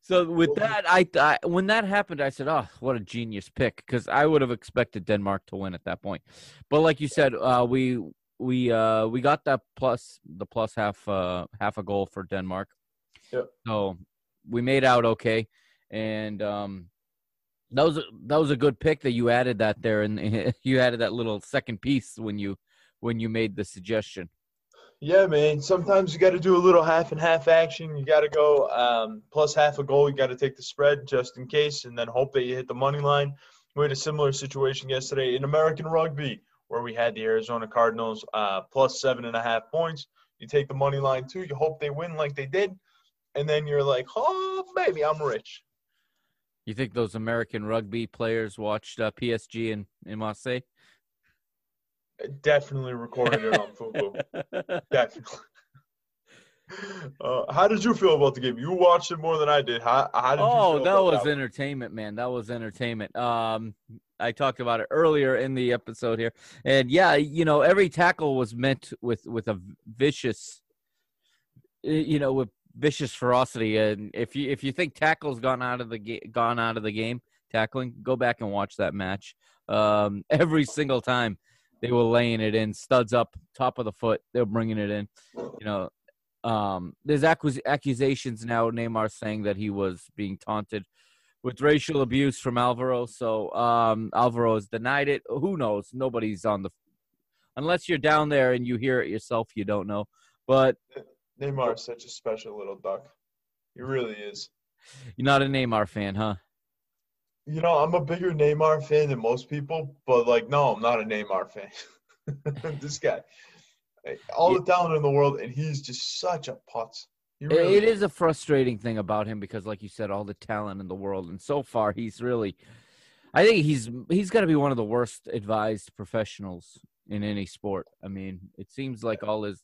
So with that, I, I when that happened, I said, "Oh, what a genius pick!" Because I would have expected Denmark to win at that point. But like you said, uh, we we uh, we got that plus the plus half uh, half a goal for Denmark. Yep. So we made out okay, and um, that was a, that was a good pick that you added that there, and (laughs) you added that little second piece when you when you made the suggestion. yeah man sometimes you got to do a little half and half action you got to go um, plus half a goal you got to take the spread just in case and then hope that you hit the money line we had a similar situation yesterday in american rugby where we had the arizona cardinals uh, plus seven and a half points You take the money line too. You hope they win like they did, and then you're like, oh baby, I'm rich. You think those American rugby players watched uh, PSG in in Marseille? Definitely recorded it on Fubo. (laughs) Definitely. Uh, how did you feel about the game? You watched it more than I did. How, how did oh, you feel that was that? entertainment, man. That was entertainment. Um, I talked about it earlier in the episode here, and yeah, you know, every tackle was meant with with a vicious, you know, with vicious ferocity. And if you if you think tackles gone out of the ga- gone out of the game, tackling, go back and watch that match. Um, (laughs) every single time they were laying it in, studs up, top of the foot, they're bringing it in. You know, um, there's accus- accusations now. Neymar saying that he was being taunted with racial abuse from Alvaro. So um, Alvaro has denied it. Who knows? Nobody's on the unless you're down there and you hear it yourself. You don't know. But Neymar is such a special little duck. He really is. you're not a Neymar fan, huh? You know, I'm a bigger Neymar fan than most people, but like, no, I'm not a Neymar fan. (laughs) this guy, all the talent in the world, and he's just such a putz. Really it is a frustrating thing about him because, like you said, all the talent in the world, and so far he's really. I think he's he's got to be one of the worst advised professionals in any sport. I mean, it seems like all his.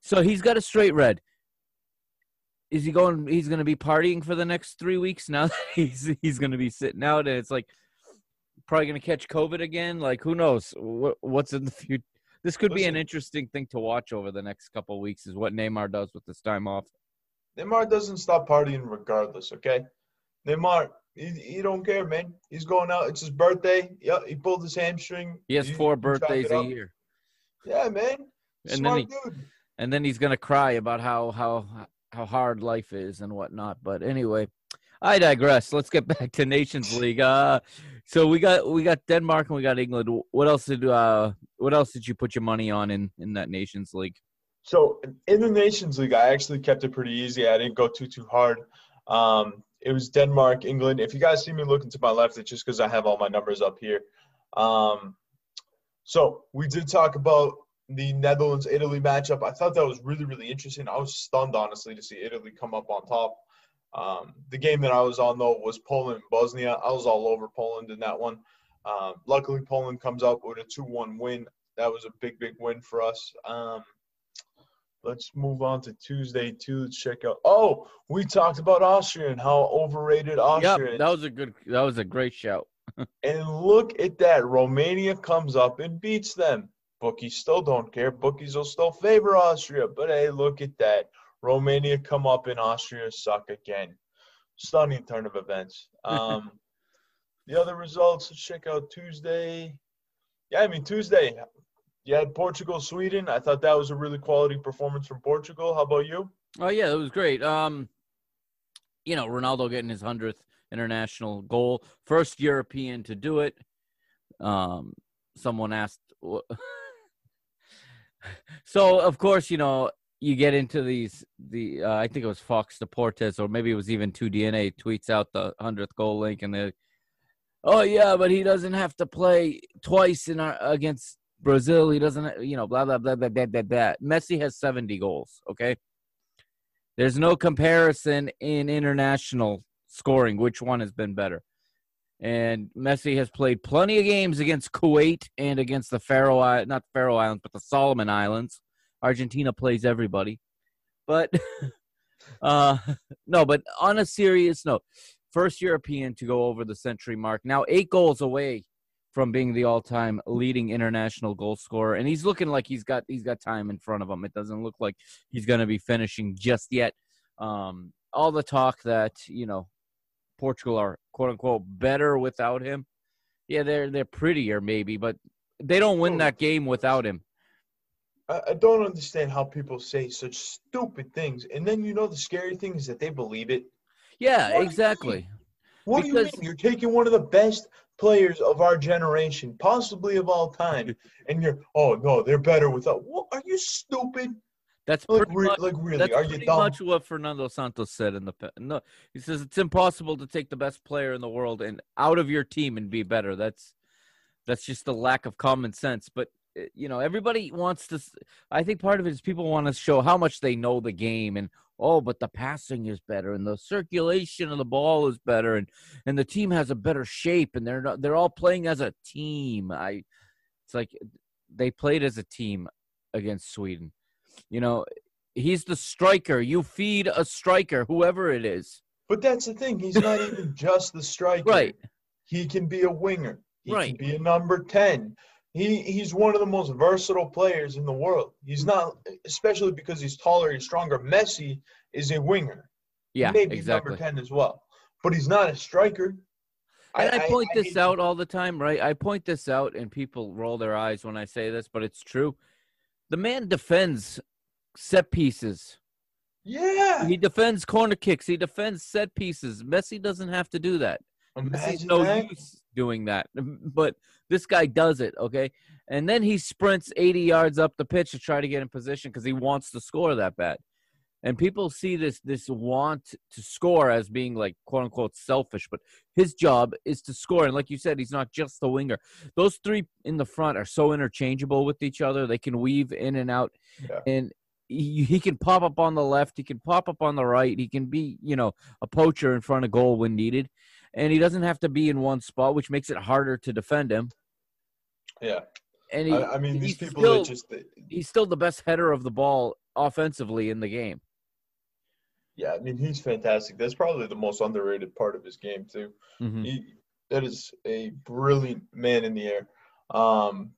So he's got a straight red. Is he going? He's going to be partying for the next three weeks now. That (laughs) he's he's going to be sitting out, and it's like probably going to catch COVID again. Like who knows what, what's in the future. This could be an interesting thing to watch over the next couple of weeks. Is what Neymar does with this time off. Neymar doesn't stop partying regardless. Okay, Neymar, he, he don't care, man. He's going out. It's his birthday. Yeah, he pulled his hamstring. He has You- four birthdays a year, Yeah, man. And then Smart he- dude. And then he's gonna cry about how how how hard life is and whatnot. But anyway, I digress. Let's get (laughs) back to Nations League. Uh, so we got we got Denmark and we got England. What else did uh what else did you put your money on in in that Nations League? So in the Nations League, I actually kept it pretty easy. I didn't go too too hard. Um, it was Denmark, England. If you guys see me looking to my left, it's just because I have all my numbers up here. Um, so we did talk about the Netherlands Italy matchup. I thought that was really really interesting. I was stunned honestly to see Italy come up on top. Um, the game that I was on though was Poland and Bosnia. I was all over Poland in that one. Um, luckily, Poland comes up with a 2-1 win. That was a big big win for us. Um, Let's move on to Tuesday too. Let's check out. Oh, we talked about Austria and how overrated Austria Yep, that was a good that was a great shout. (laughs) and look at that. Romania comes up and beats them. Bookies still don't care. Bookies will still favor Austria. But hey, look at that. Romania come up and Austria suck again. Stunning turn of events. (laughs) Um, the other results, let's check out Tuesday. Yeah, I mean, Tuesday, you had Portugal, Sweden. I thought that was a really quality performance from Portugal. How about you? Oh yeah, it was great. Um, you know, Ronaldo getting his hundredth international goal, first European to do it. Um, someone asked, (laughs) so of course, you know, you get into these. The uh, I think it was Fox Deportes, or maybe it was even Two DNA tweets out the hundredth goal link, and they, oh yeah, but he doesn't have to play twice in our against Brazil. He doesn't, you know, blah blah blah blah blah blah. blah. Messi has seventy goals. Okay. There's no comparison in international scoring. Which one has been better? And Messi has played plenty of games against Kuwait and against the Faroe Islands, not Faroe Islands, but the Solomon Islands. Argentina plays everybody. But (laughs) uh (laughs) no, but on a serious note, first European to go over the century mark. Now 8 goals away from being the all-time leading international goal scorer and he's looking like he's got he's got time in front of him. It doesn't look like he's going to be finishing just yet. Um all the talk that, you know, Portugal are quote unquote better without him. Yeah, they're they're prettier maybe, but they don't win that game without him. I, I don't understand how people say such stupid things. And then you know the scary thing is that they believe it. Yeah, What exactly. What do you mean? You're taking one of the best players of our generation, possibly of all time, (laughs) and you're oh no, they're better without. What are you stupid? That's Like, pretty re- much, like really? that's pretty much what Fernando Santos said in the no. He says it's impossible to take the best player in the world and out of your team and be better. That's that's just a lack of common sense. But uh, you know, everybody wants to. I think part of it is people want to show how much they know the game, and oh, but the passing is better, and the circulation of the ball is better, and and the team has a better shape, and they're not, they're all playing as a team. I, it's like they played as a team against Sweden. You know, he's the striker. You feed a striker, whoever it is. But that's the thing. He's not even (laughs) just the striker. Right. He can be a winger. He Right. can be a number 10. He he's one of the most versatile players in the world. He's not especially because he's taller, he's stronger. Messi is a winger. Yeah, Maybe exactly. number 10 as well. But he's not a striker. And I, point hate this to- out all the time, right? I point this out, and people roll their eyes when I say this, but it's true. The man defends set pieces. Yeah. He defends corner kicks. He defends set pieces. Messi doesn't have to do that. Messi's no that. use doing that. (laughs) But this guy does it, okay? And then he sprints 80 yards up the pitch to try to get in position because he wants to score that bad. And people see this this want to score as being like quote unquote selfish, but his job is to score. And like you said, he's not just the winger. Those three in the front are so interchangeable with each other. They can weave in and out. Yeah. And he, he can pop up on the left. He can pop up on the right. He can be, you know, a poacher in front of goal when needed. And he doesn't have to be in one spot, which makes it harder to defend him. Yeah. And he, I, I mean, these people still, that just he's still the best header of the ball offensively in the game. Yeah, I mean, he's fantastic. That's probably the most underrated part of his game too. Mhm. He, that is a brilliant man in the air. Um,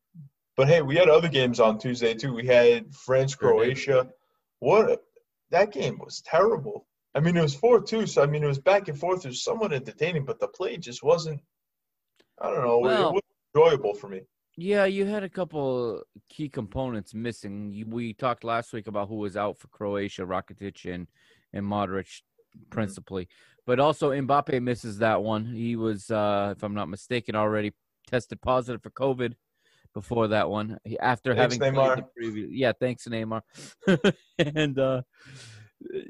but hey, we had other games on Tuesday too. We had France Croatia. What that game was terrible. I mean, it was four two, so I mean, it was back and forth. It was somewhat entertaining, but the play just wasn't. I don't know. Well- it was enjoyable for me. Yeah, you had a couple key components missing. We talked last week about who was out for Croatia, Rakitic and and Modric principally, but also Mbappe misses that one. He was, uh, if I'm not mistaken, already tested positive for COVID before that one. He, after Thanks, having played the Neymar. previous, yeah, thanks Neymar. (laughs) and uh,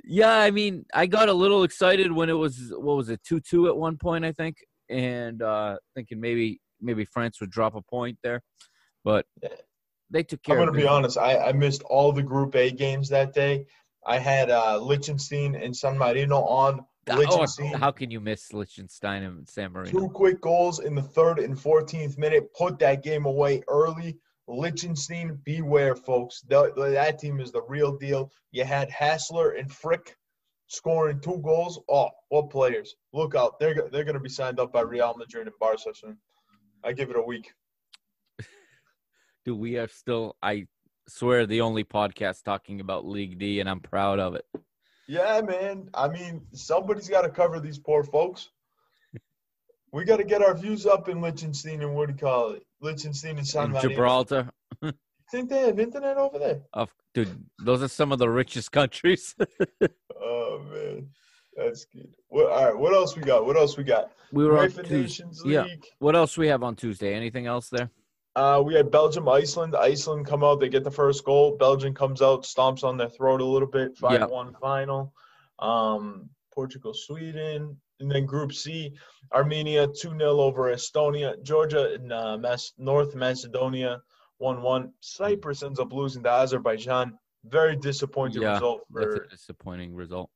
yeah, I mean, I got a little excited when it was what was it two two at one point, I think, and uh, thinking maybe maybe France would drop a point there, but they took care I'm care. going of to be honest. I, I missed all the Group A games that day. I had uh, Liechtenstein and San Marino on. Oh, how can you miss Liechtenstein and San Marino? two quick goals in the third and 14th minute put that game away early. Liechtenstein, beware, folks. That, that team is the real deal. You had Hasler and Frick scoring two goals. Oh, what players! Look out! They're they're going to be signed up by Real Madrid and Barca soon. I give it a week. (laughs) Do we have still? I swear, the only podcast talking about League D, and I'm proud of it. Yeah, man. I mean, somebody's got to cover these poor folks. (laughs) We got to get our views up in Liechtenstein and what do you call it? Liechtenstein and San Marino. Gibraltar, Think they have internet over there? of dude, those are some of the richest countries. (laughs) Oh man, that's good. What, all right, what else we got? What else we got? we were on Tuesday. Yeah. What else we have on Tuesday? Anything else there? Uh, we had Belgium, Iceland. Iceland come out, they get the first goal. Belgium comes out, stomps on their throat a little bit. Yeah. Five one final. Um, Portugal, Sweden, and then Group C, Armenia two 0 over Estonia. Georgia and uh, Mas- North Macedonia one one. Cyprus ends up losing to Azerbaijan. Very disappointing Yeah, result That's for a disappointing result.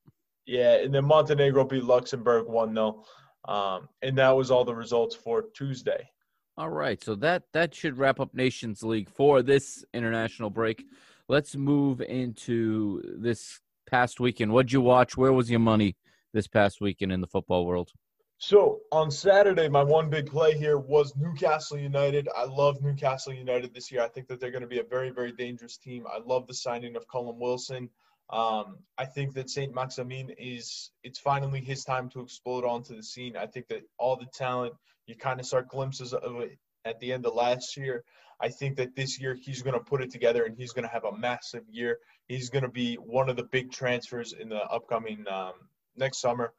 Yeah, and then Montenegro beat Luxembourg 1 0. Um, and that was all the results for Tuesday. All right, so that that should wrap up Nations League for this international break. Let's move into this past weekend. What'd you watch? Where was your money this past weekend in the football world? So on Saturday, my one big play here was Newcastle United. I love Newcastle United this year. I think that they're going to be a very, very dangerous team. I love the signing of Callum Wilson. Um, I think that Saint Maximin is it's finally his time to explode onto the scene. I think that all the talent you kind of start glimpses of it at the end of last year. I think that this year he's going to put it together and he's going to have a massive year. He's going to be one of the big transfers in the upcoming um, next summer.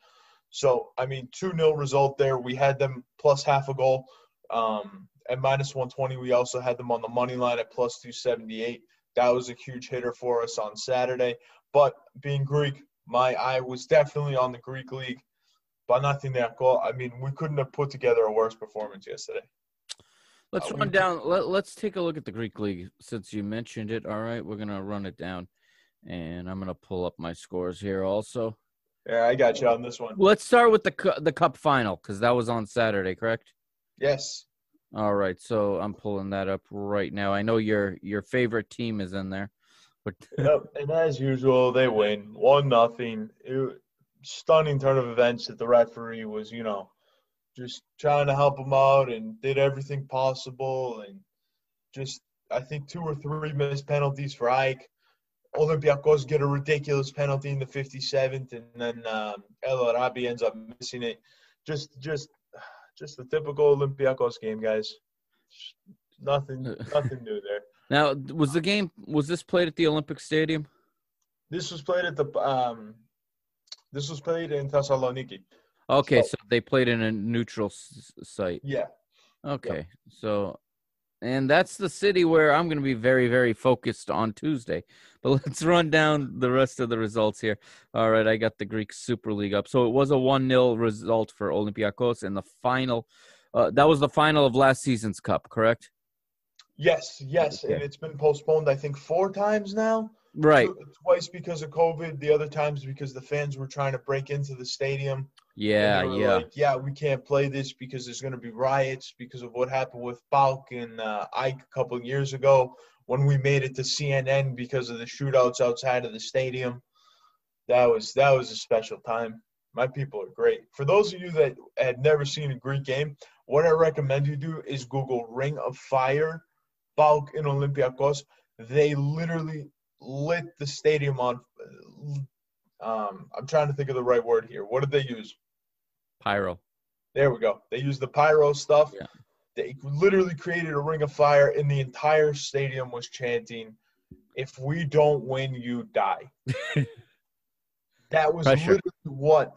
So, I mean, 2 0 result there. We had them plus half a goal um, at minus 120. We also had them on the money line at plus 278. That was a huge hitter for us on Saturday. But being Greek, my eye was definitely on the Greek league. But nothing there. I mean, we couldn't have put together a worse performance yesterday. Let's Uh, run down. Let, let's take a look at the Greek league since you mentioned it. All right, we're gonna run it down, and I'm gonna pull up my scores here also. Yeah, I got you on this one. Let's start with the cu- the cup final because that was on Saturday, correct? Yes. All right, so I'm pulling that up right now. I know your your favorite team is in there, but (laughs) Yep. And as usual, they win one nothing. Stunning turn of events that the referee was, you know, just trying to help them out and did everything possible and just I think two or three missed penalties for Ike. Olympiacos get a ridiculous penalty in the 57th, and then um, El Arabi ends up missing it. Just, just, just the typical Olympiacos game, guys. Nothing, (laughs) nothing new there. now was the game was this played at the Olympic Stadium? This was played at the um, this was played in Thessaloniki. Okay, So- so they played in a neutral s- site. Yeah, Okay, so and that's the city where I'm going to be very, very focused on Tuesday. (laughs) But let's run down the rest of the results here. All right, I got the Greek Super League up. So it was a 1 0 result for Olympiacos in the final. Uh, that was the final of last season's cup, correct? yes, yes, and it's been postponed. I think four times now. Right. Twice because of COVID. The other times because the fans were trying to break into the stadium. And Yeah, yeah. Like, yeah, we can't play this because there's going to be riots because of what happened with PAOK and uh, Ike a couple of years ago when we made it to CNN because of the shootouts outside of the stadium. That was that was a special time. My people are great. For those of you that had never seen a Greek game, what I recommend you do is Google Ring of Fire, PAOK in Olympiacos. They literally lit the stadium on. Um, I'm trying to think of the right word here. What did they use? Pyro. There we go. They used the pyro stuff. Yeah. They literally created a ring of fire, and the entire stadium was chanting, "If we don't win, you die." (laughs) that was Pressure. literally what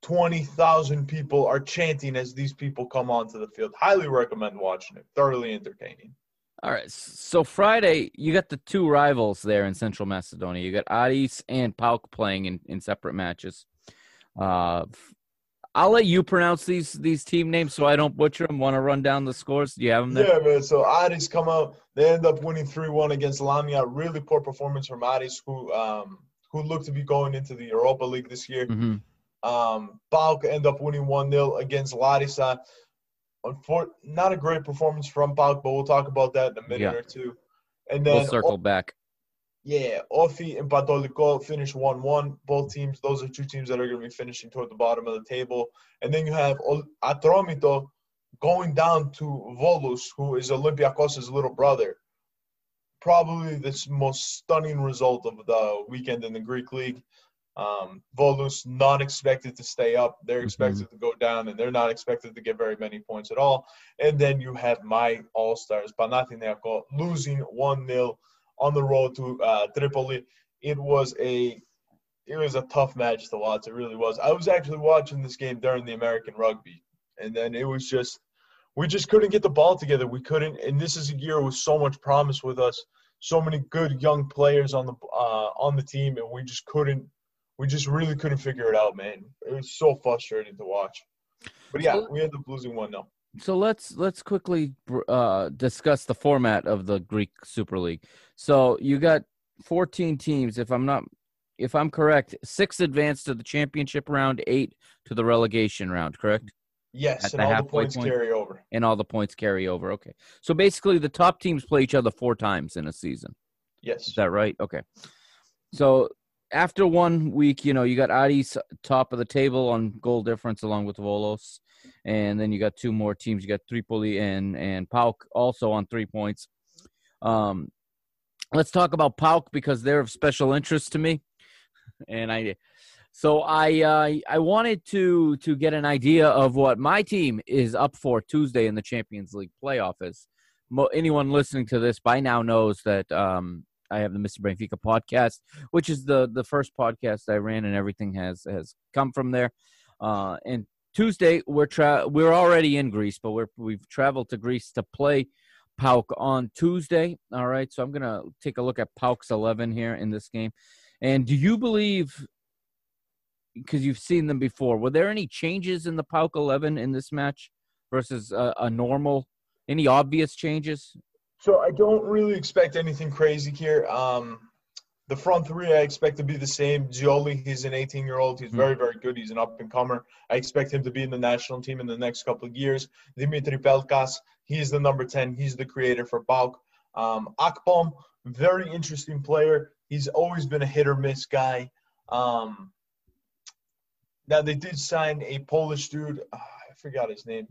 twenty thousand people are chanting as these people come onto the field. Highly recommend watching it. Thoroughly entertaining. All right. So Friday, you got the two rivals there in Central Macedonia. You got Aris and PAOK playing in, in separate matches. Uh, I'll let you pronounce these these team names so I don't butcher them. Want to run down the scores? Do you have them there? Yeah, man. So Aris come out. They end up winning three one against Lamia. Really poor performance from Aris, who um who looked to be going into the Europa League this year. hmm Um, PAOK end up winning 1 0 against Larissa. Unfor- not a great performance from PAOK, but we'll talk about that in a minute Yeah. or two. And then, We'll circle back. Yeah, Ofi and Patoliko finish 1 1. Both teams, those are two teams that are going to be finishing toward the bottom of the table. And then you have Atromito going down to Volos, who is Olympiakos' little brother. Probably the most stunning result of the weekend in the Greek league. Um, Volos not expected to stay up. They're expected to go down, and they're not expected to get very many points at all. And then you have my All Stars, Panathinaiko, losing 1 0 on the road to uh, Tripoli. It was a it was a tough match to watch. It really was. I was actually watching this game during the American rugby, and then it was just we just couldn't get the ball together. We couldn't, and this is a year with so much promise with us, so many good young players on the uh, on the team, and we just couldn't. We just really couldn't figure it out, man. It was so frustrating to watch. But yeah, we ended up losing one 0 So let's let's quickly uh, discuss the format of the Greek Super League. So you got 14 teams, if I'm not, if I'm correct, six advance to the championship round, eight to the relegation round, correct? Yes, At and the all the points point? carry over. And all the points carry over. Okay. So basically, the top teams play each other four times in a season. Yes. Is that right? Okay. So after one week, you know, you got Aris top of the table on goal difference along with Volos. And then you got two more teams. You got Tripoli and, and PAOK also on three points. Um, let's talk about PAOK because they're of special interest to me. (laughs) And I, so I, uh, I wanted to, to get an idea of what my team is up for Tuesday in the Champions League playoff is. Mo- anyone listening to this by now knows that, um, I have the Mr. Benfica podcast, which is the the first podcast I ran, and everything has has come from there. Uh, and Tuesday we're tra- we're already in Greece, but we're we've traveled to Greece to play PAOK on Tuesday. All right, so I'm gonna take a look at PAOK's eleven here in this game. And do you believe? Because you've seen them before, were there any changes in the PAOK eleven in this match versus a, a normal Any obvious changes? So I don't really expect anything crazy here. Um, the front three I expect to be the same. Tzolis, he's an 18 year old. He's very, very good. He's an up and comer. I expect him to be in the national team in the next couple of years. Dimitri Pelkas, he's the number 10. He's the creator for PAOK. Um, Akpom, very interesting player. He's always been a hit or miss guy. Um, now they did sign a Polish dude. Uh, I forgot his name.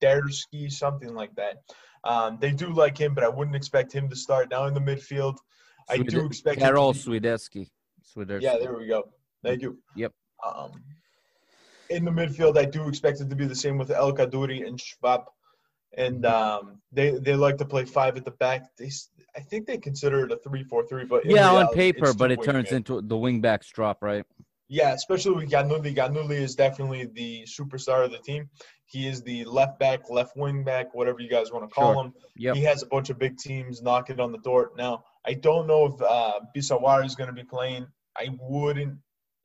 Derski, something like that. Um, they do like him, but I wouldn't expect him to start now in the midfield. I do expect Carol Karol Swiderski. Yeah, there we go. Thank you. Yep. Um, in the midfield, I do expect it to be the same with El Kaddouri and Schwab. And Mm-hmm. um, they they like to play five at the back. They, I think they consider it a three-four-three, but Yeah, on paper, but it turns wingmen. into the wing wingbacks drop, right? Yeah, especially with Giannoulis. Giannoulis is definitely the superstar of the team. He is the left back, left wing back, whatever you guys want to call Sure. him. Yep. He has a bunch of big teams knocking on the door. Now, I don't know if uh, Biseswar is going to be playing. I wouldn't.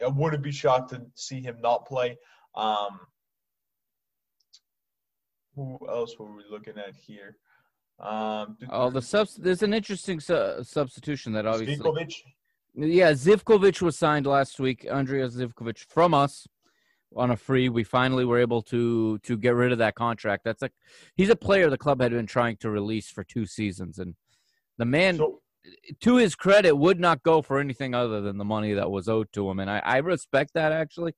I wouldn't be shocked to see him not play. Um, who else were we looking at here? Um, Oh, the subs. There's an interesting su- substitution that obviously. Zivkovic. Yeah, Zivkovic was signed last week. Andrija Zivkovic from us on a free. We finally were able to to get rid of that contract. That's a he's a player the club had been trying to release for two seasons, and the man, So, to his credit, would not go for anything other than the money that was owed to him, and I, I respect that actually.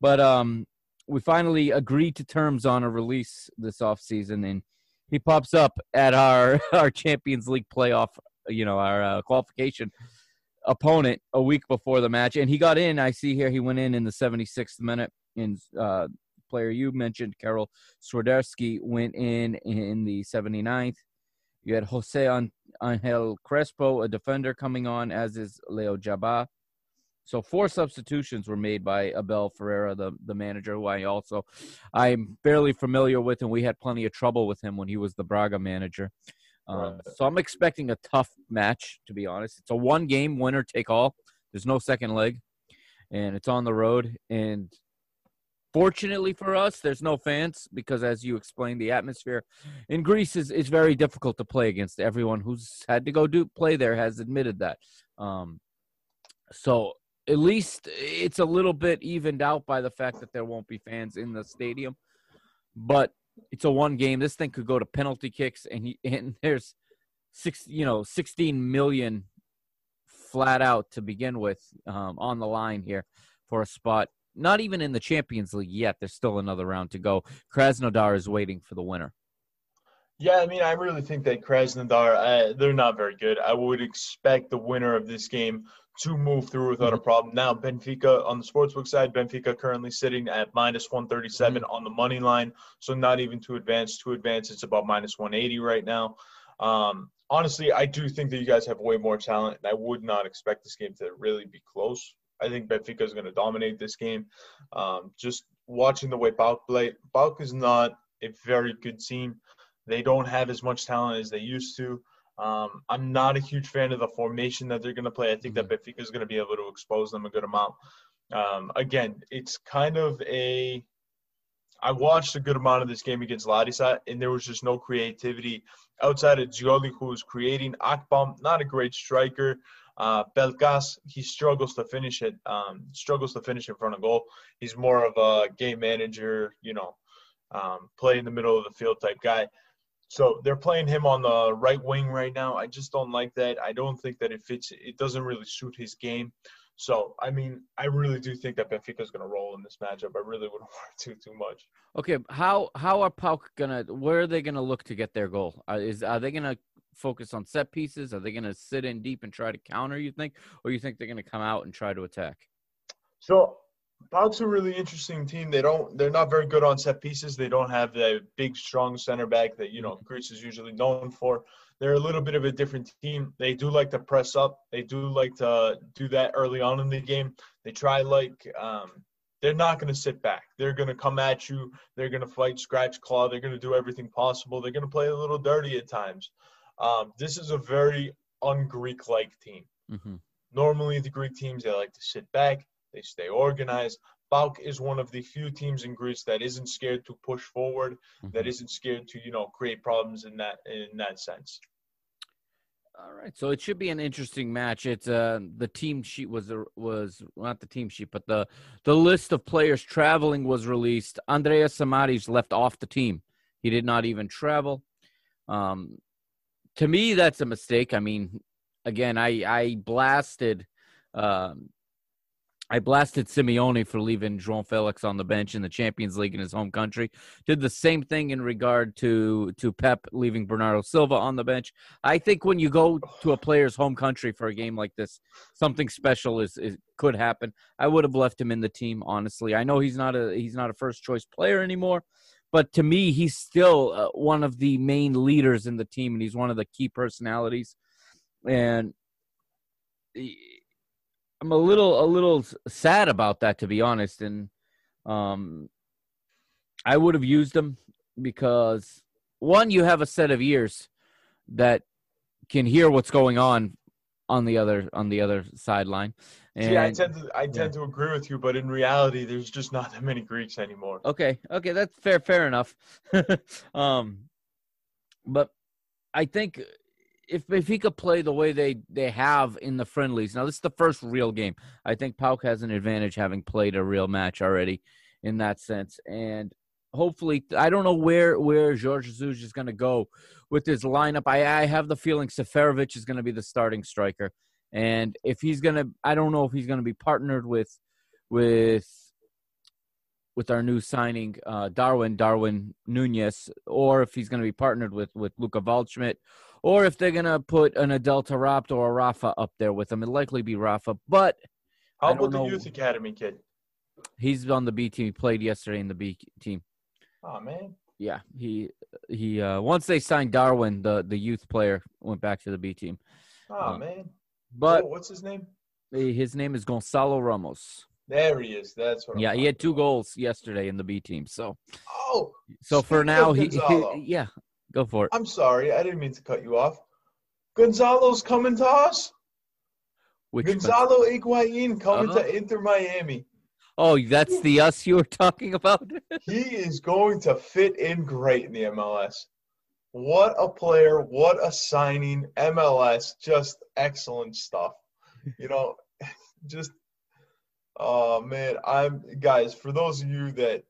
But um, we finally agreed to terms on a release this offseason, and he pops up at our (laughs) our Champions League playoff, you know, our uh, qualification opponent a week before the match, and he got in. I see here he went in in the 76th minute. And uh, player you mentioned, Karol Swiderski, went in in the 79th. You had Jose An- Angel Crespo, a defender, coming on, as is Leo Jabba. So four substitutions were made by Abel Ferreira, the the manager, who I also I'm fairly familiar with, and we had plenty of trouble with him when he was the Braga manager. Um, Right. So I'm expecting a tough match, to be honest. It's a one game winner take all. There's no second leg, and it's on the road. And fortunately for us, there's no fans because, as you explained, the atmosphere in Greece is, is very difficult to play against. Everyone who's had to go do play there has admitted that. Um, so at least it's a little bit evened out by the fact that there won't be fans in the stadium. But it's a one game. This thing could go to penalty kicks, and he, (laughs) and there's six, you know, 16 million flat out to begin with um, on the line here for a spot. Not even in the Champions League yet. There's still another round to go. Krasnodar is waiting for the winner. Yeah, I mean, I really think that Krasnodar, uh, they're not very good. I would expect the winner of this game to move through without a problem. Now, Benfica on the sportsbook side, Benfica currently sitting at minus 137 on the money line. So not even to advance. To advance, it's about minus 180 right now. Um, honestly, I do think that you guys have way more talent, and I would not expect this game to really be close. I think Benfica is going to dominate this game. Um, just watching the way PAOK play, PAOK is not a very good team. They don't have as much talent as they used to. Um, I'm not a huge fan of the formation that they're going to play. I think that Benfica is going to be able to expose them a good amount. Um, again, it's kind of a. I watched a good amount of this game against Larissa, and there was just no creativity outside of Tzolis, who was creating. Akpom, not a great striker. Uh, Pelkas, he struggles to finish it. Um, struggles to finish in front of goal. He's more of a game manager, you know, um, play in the middle of the field type guy. So they're playing him on the right wing right now. I just don't like that. I don't think that it fits. It doesn't really suit his game. So I mean, I really do think that Benfica is going to roll in this matchup. I really wouldn't (laughs) worry too too much. Okay, how how are PAOK gonna? Where are they gonna look to get their goal? Are, is are they gonna focus on set pieces? Are they gonna sit in deep and try to counter? You think, or you think they're gonna come out and try to attack? So PAOK's a really interesting team. They don't. They're not very good on set pieces. They don't have the big, strong center back that you know Greece is usually known for. They're a little bit of a different team. They do like to press up. They do like to do that early on in the game. They try like um, they're not going to sit back. They're going to come at you. They're going to fight, scratch, claw. They're going to do everything possible. They're going to play a little dirty at times. Um, this is a very un-Greek-like team. Mm-hmm. Normally, the Greek teams they like to sit back. They stay organized. PAOK is one of the few teams in Greece that isn't scared to push forward, that Mhm. isn't scared to you know create problems in that in that sense. All right, so it should be an interesting match. It's uh the team sheet was was not the team sheet, but the the list of players traveling was released. Andreas Samaris left off the team. He did not even travel. Um, to me, that's a mistake. I mean, again, I I blasted, um, I blasted Simeone for leaving João Felix on the bench in the Champions League in his home country. Did the same thing in regard to to Pep leaving Bernardo Silva on the bench. I think when you go to a player's home country for a game like this, something special is, is could happen. I would have left him in the team, honestly. I know he's not a he's not a first choice player anymore, but to me, he's still uh, one of the main leaders in the team, and he's one of the key personalities. And he- I'm a little a little sad about that, to be honest. And um, I would have used him because one, you have a set of ears that can hear what's going on on the other on the other sideline. And See, I tend to I tend to agree with you, but in reality, there's just not that many Greeks anymore. okay, okay, that's fair, fair enough. (laughs) um, but I think if if he could play the way they they have in the friendlies, now this is the first real game. I think PAOK has an advantage having played a real match already in that sense, and hopefully, I don't know where where Jorge Jesus is going to go with his lineup. I I have the feeling Seferovic is going to be the starting striker, and if he's going to, I don't know if he's going to be partnered with with with our new signing, uh, Darwin Darwin Nunez, or if he's going to be partnered with with Luca Waldschmidt, or if they're going to put an Adel Taarabt or a Rafa up there with him. It'll likely be Rafa, but How about the know. youth academy kid? he's on the B team. He played yesterday in the B team. Oh man, Yeah, he he. Uh, once they signed Darwin, the the youth player went back to the B team. oh Um, man. But Oh, what's his name? his name is Gonçalo Ramos. There he is. That's what. I'm Yeah, he had two about. goals yesterday in the B team. So Oh, so for now he, he yeah, go for it. I'm sorry. I didn't mean to cut you off. Gonzalo's coming to us. Which one? Gonzalo Higuain coming Uh-huh. to Inter Miami. Oh, that's the us you were talking about. (laughs) He is going to fit in great in the MLS. What a player! What a signing! MLS, just excellent stuff. You know, (laughs) just oh man, I'm guys. For those of you that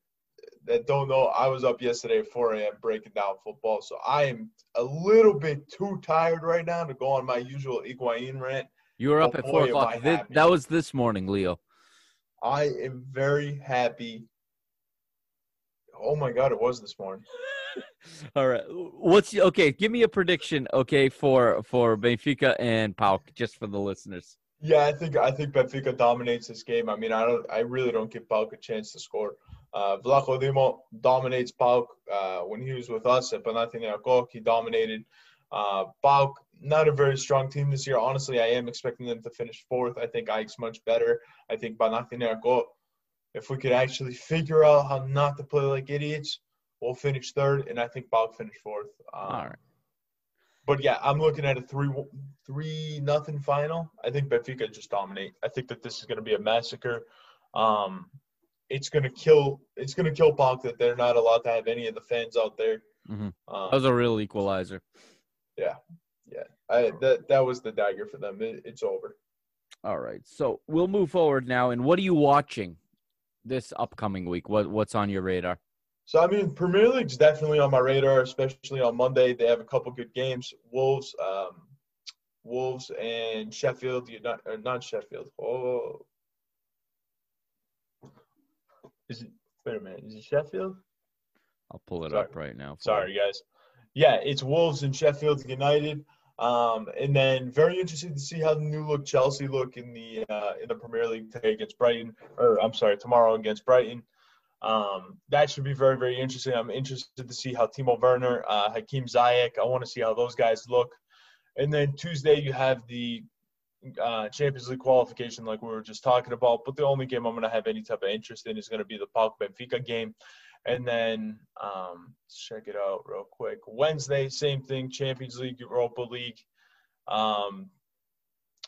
that don't know, I was up yesterday at 4 a.m. breaking down football, so I am a little bit too tired right now to go on my usual Higuain rant. You were up Oh, at four am o'clock. I Thi- happy. that was this morning, Leo. I am very happy. Oh my God, it was this morning. (laughs) All right. What's okay? Give me a prediction, okay, for for Benfica and PAOK, just for the listeners. Yeah, I think I think Benfica dominates this game. I mean, I don't, I really don't give PAOK a chance to score. Uh, Vlachodimos dominates PAOK. Uh, when he was with us at Panathinaikos, he dominated. Uh, PAOK, not a very strong team this year. Honestly, I am expecting them to finish fourth. I think Ike's much better. I think Panathinaikos, if we could actually figure out how not to play like idiots, we'll finish third, and I think PAOK finish fourth. Um, All right. but yeah, I'm looking at a three three nothing final. I think Benfica just dominate. I think that this is going to be a massacre. Um, it's going to kill. It's going to kill PAOK that they're not allowed to have any of the fans out there. Mhm. Um, That was a real equalizer. Yeah, yeah. I, that that was the dagger for them. It, it's over. All right. So we'll move forward now. And what are you watching this upcoming week? What what's on your radar? So I mean, Premier League's definitely on my radar, especially on Monday. They have a couple good games. Wolves, um, Wolves and Sheffield. Not or not Sheffield. Oh, is it? Wait a minute. Is it Sheffield? I'll pull it Sorry. up right now. Sorry, guys. Yeah, it's Wolves and Sheffield United. Um, and then very interested to see how the new look Chelsea look in the uh, in the Premier League today against Brighton, or I'm sorry, tomorrow against Brighton. Um, that should be very very interesting. I'm interested to see how Timo Werner, uh, Hakeem Ziyech. I want to see how those guys look. And then Tuesday you have the uh, Champions League qualification, like we were just talking about. But the only game I'm going to have any type of interest in is going to be the PAOK Benfica game. And then um, check it out real quick. Wednesday, same thing. Champions League, Europa League. Um,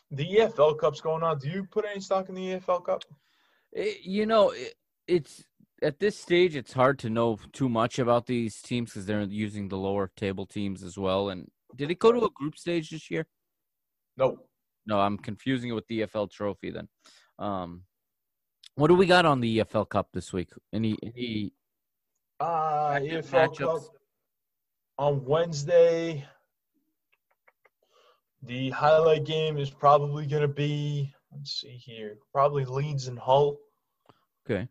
the EFL Cup's going on. Do you put any stock in the EFL Cup? Eh, You know, eh, it's at this stage it's hard to know too much about these teams because they're using the lower table teams as well. And did it go to a group stage this year? No. No, I'm confusing it with the EFL Trophy then. Um, what do we got on the EFL Cup this week? Any any Uh, EFL Cup on Wednesday. The highlight game is probably going to be, let's see here, probably Leeds and Hull. Okay,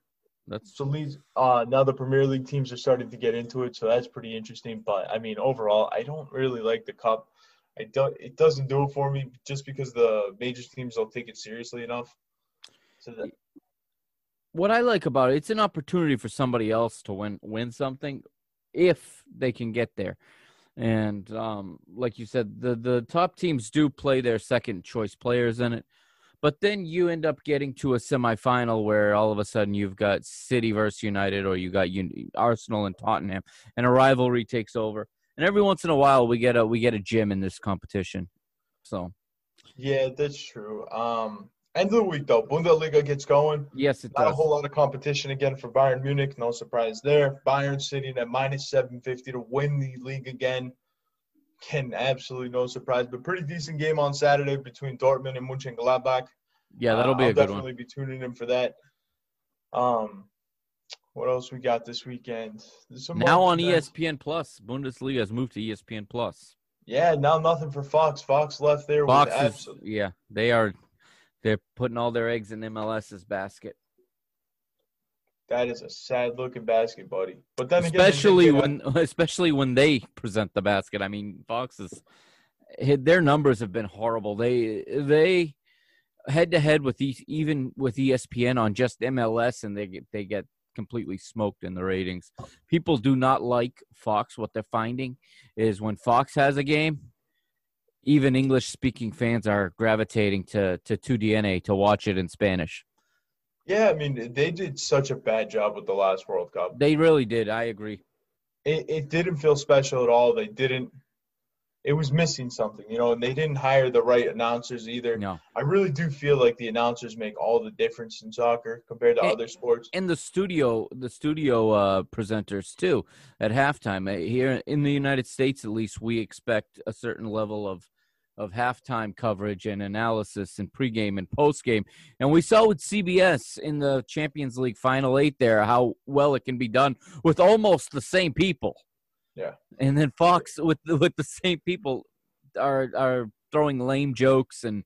that's So Leeds, uh, now the Premier League teams are starting to get into it, so that's pretty interesting. But I mean, overall, I don't really like the cup. I don't. It doesn't do it for me just because the major teams don't take it seriously enough. So that, what I like about it. It's an opportunity for somebody else to win win something if they can get there. And um, like you said, the the top teams do play their second choice players in it, but then you end up getting to a semifinal where all of a sudden you've got City versus United, or you got Un- Arsenal and Tottenham, and a rivalry takes over. And every once in a while, we get a we get a gym in this competition. So yeah, that's true. Um, end of the week though, Bundesliga gets going. yes, it does. Not a whole lot of competition again for Bayern Munich. No surprise there. Bayern sitting at minus 750 to win the league again. Can absolutely no surprise, but pretty decent game on Saturday between Dortmund and Mönchengladbach. Yeah, that'll Uh, be I'll a good definitely one. be tuning in for that. Um, what else we got this weekend? Now on events. ESPN Plus, Bundesliga has moved to ESPN Plus. Yeah, now nothing for Fox. Fox left there Fox with is, absolutely. yeah, they are. They're putting all their eggs in MLS's basket, That is a sad looking basket, buddy. But then again, especially get a- when, (laughs) especially when they present the basket. I mean, Fox is, their numbers have been horrible. They they head to head with these, even with ESPN on just MLS, and they get they get completely smoked in the ratings. People do not like Fox. What they're finding is when Fox has a game, even English speaking fans are gravitating to to 2DNA to watch it in Spanish. Yeah, I mean, they did such a bad job with the last World Cup. They really did. I agree. It, it didn't feel special at all. They didn't. It was missing something, you know, and they didn't hire the right announcers either. No. I really do feel like the announcers make all the difference in soccer compared to Eh, other sports. and the studio the studio uh presenters too at halftime Uh, here in the united states at least we expect a certain level of of halftime coverage and analysis and pregame and postgame and we saw with cbs in the champions league final eight there how well it can be done with almost the same people Yeah. and then fox with the, with the same people are are throwing lame jokes and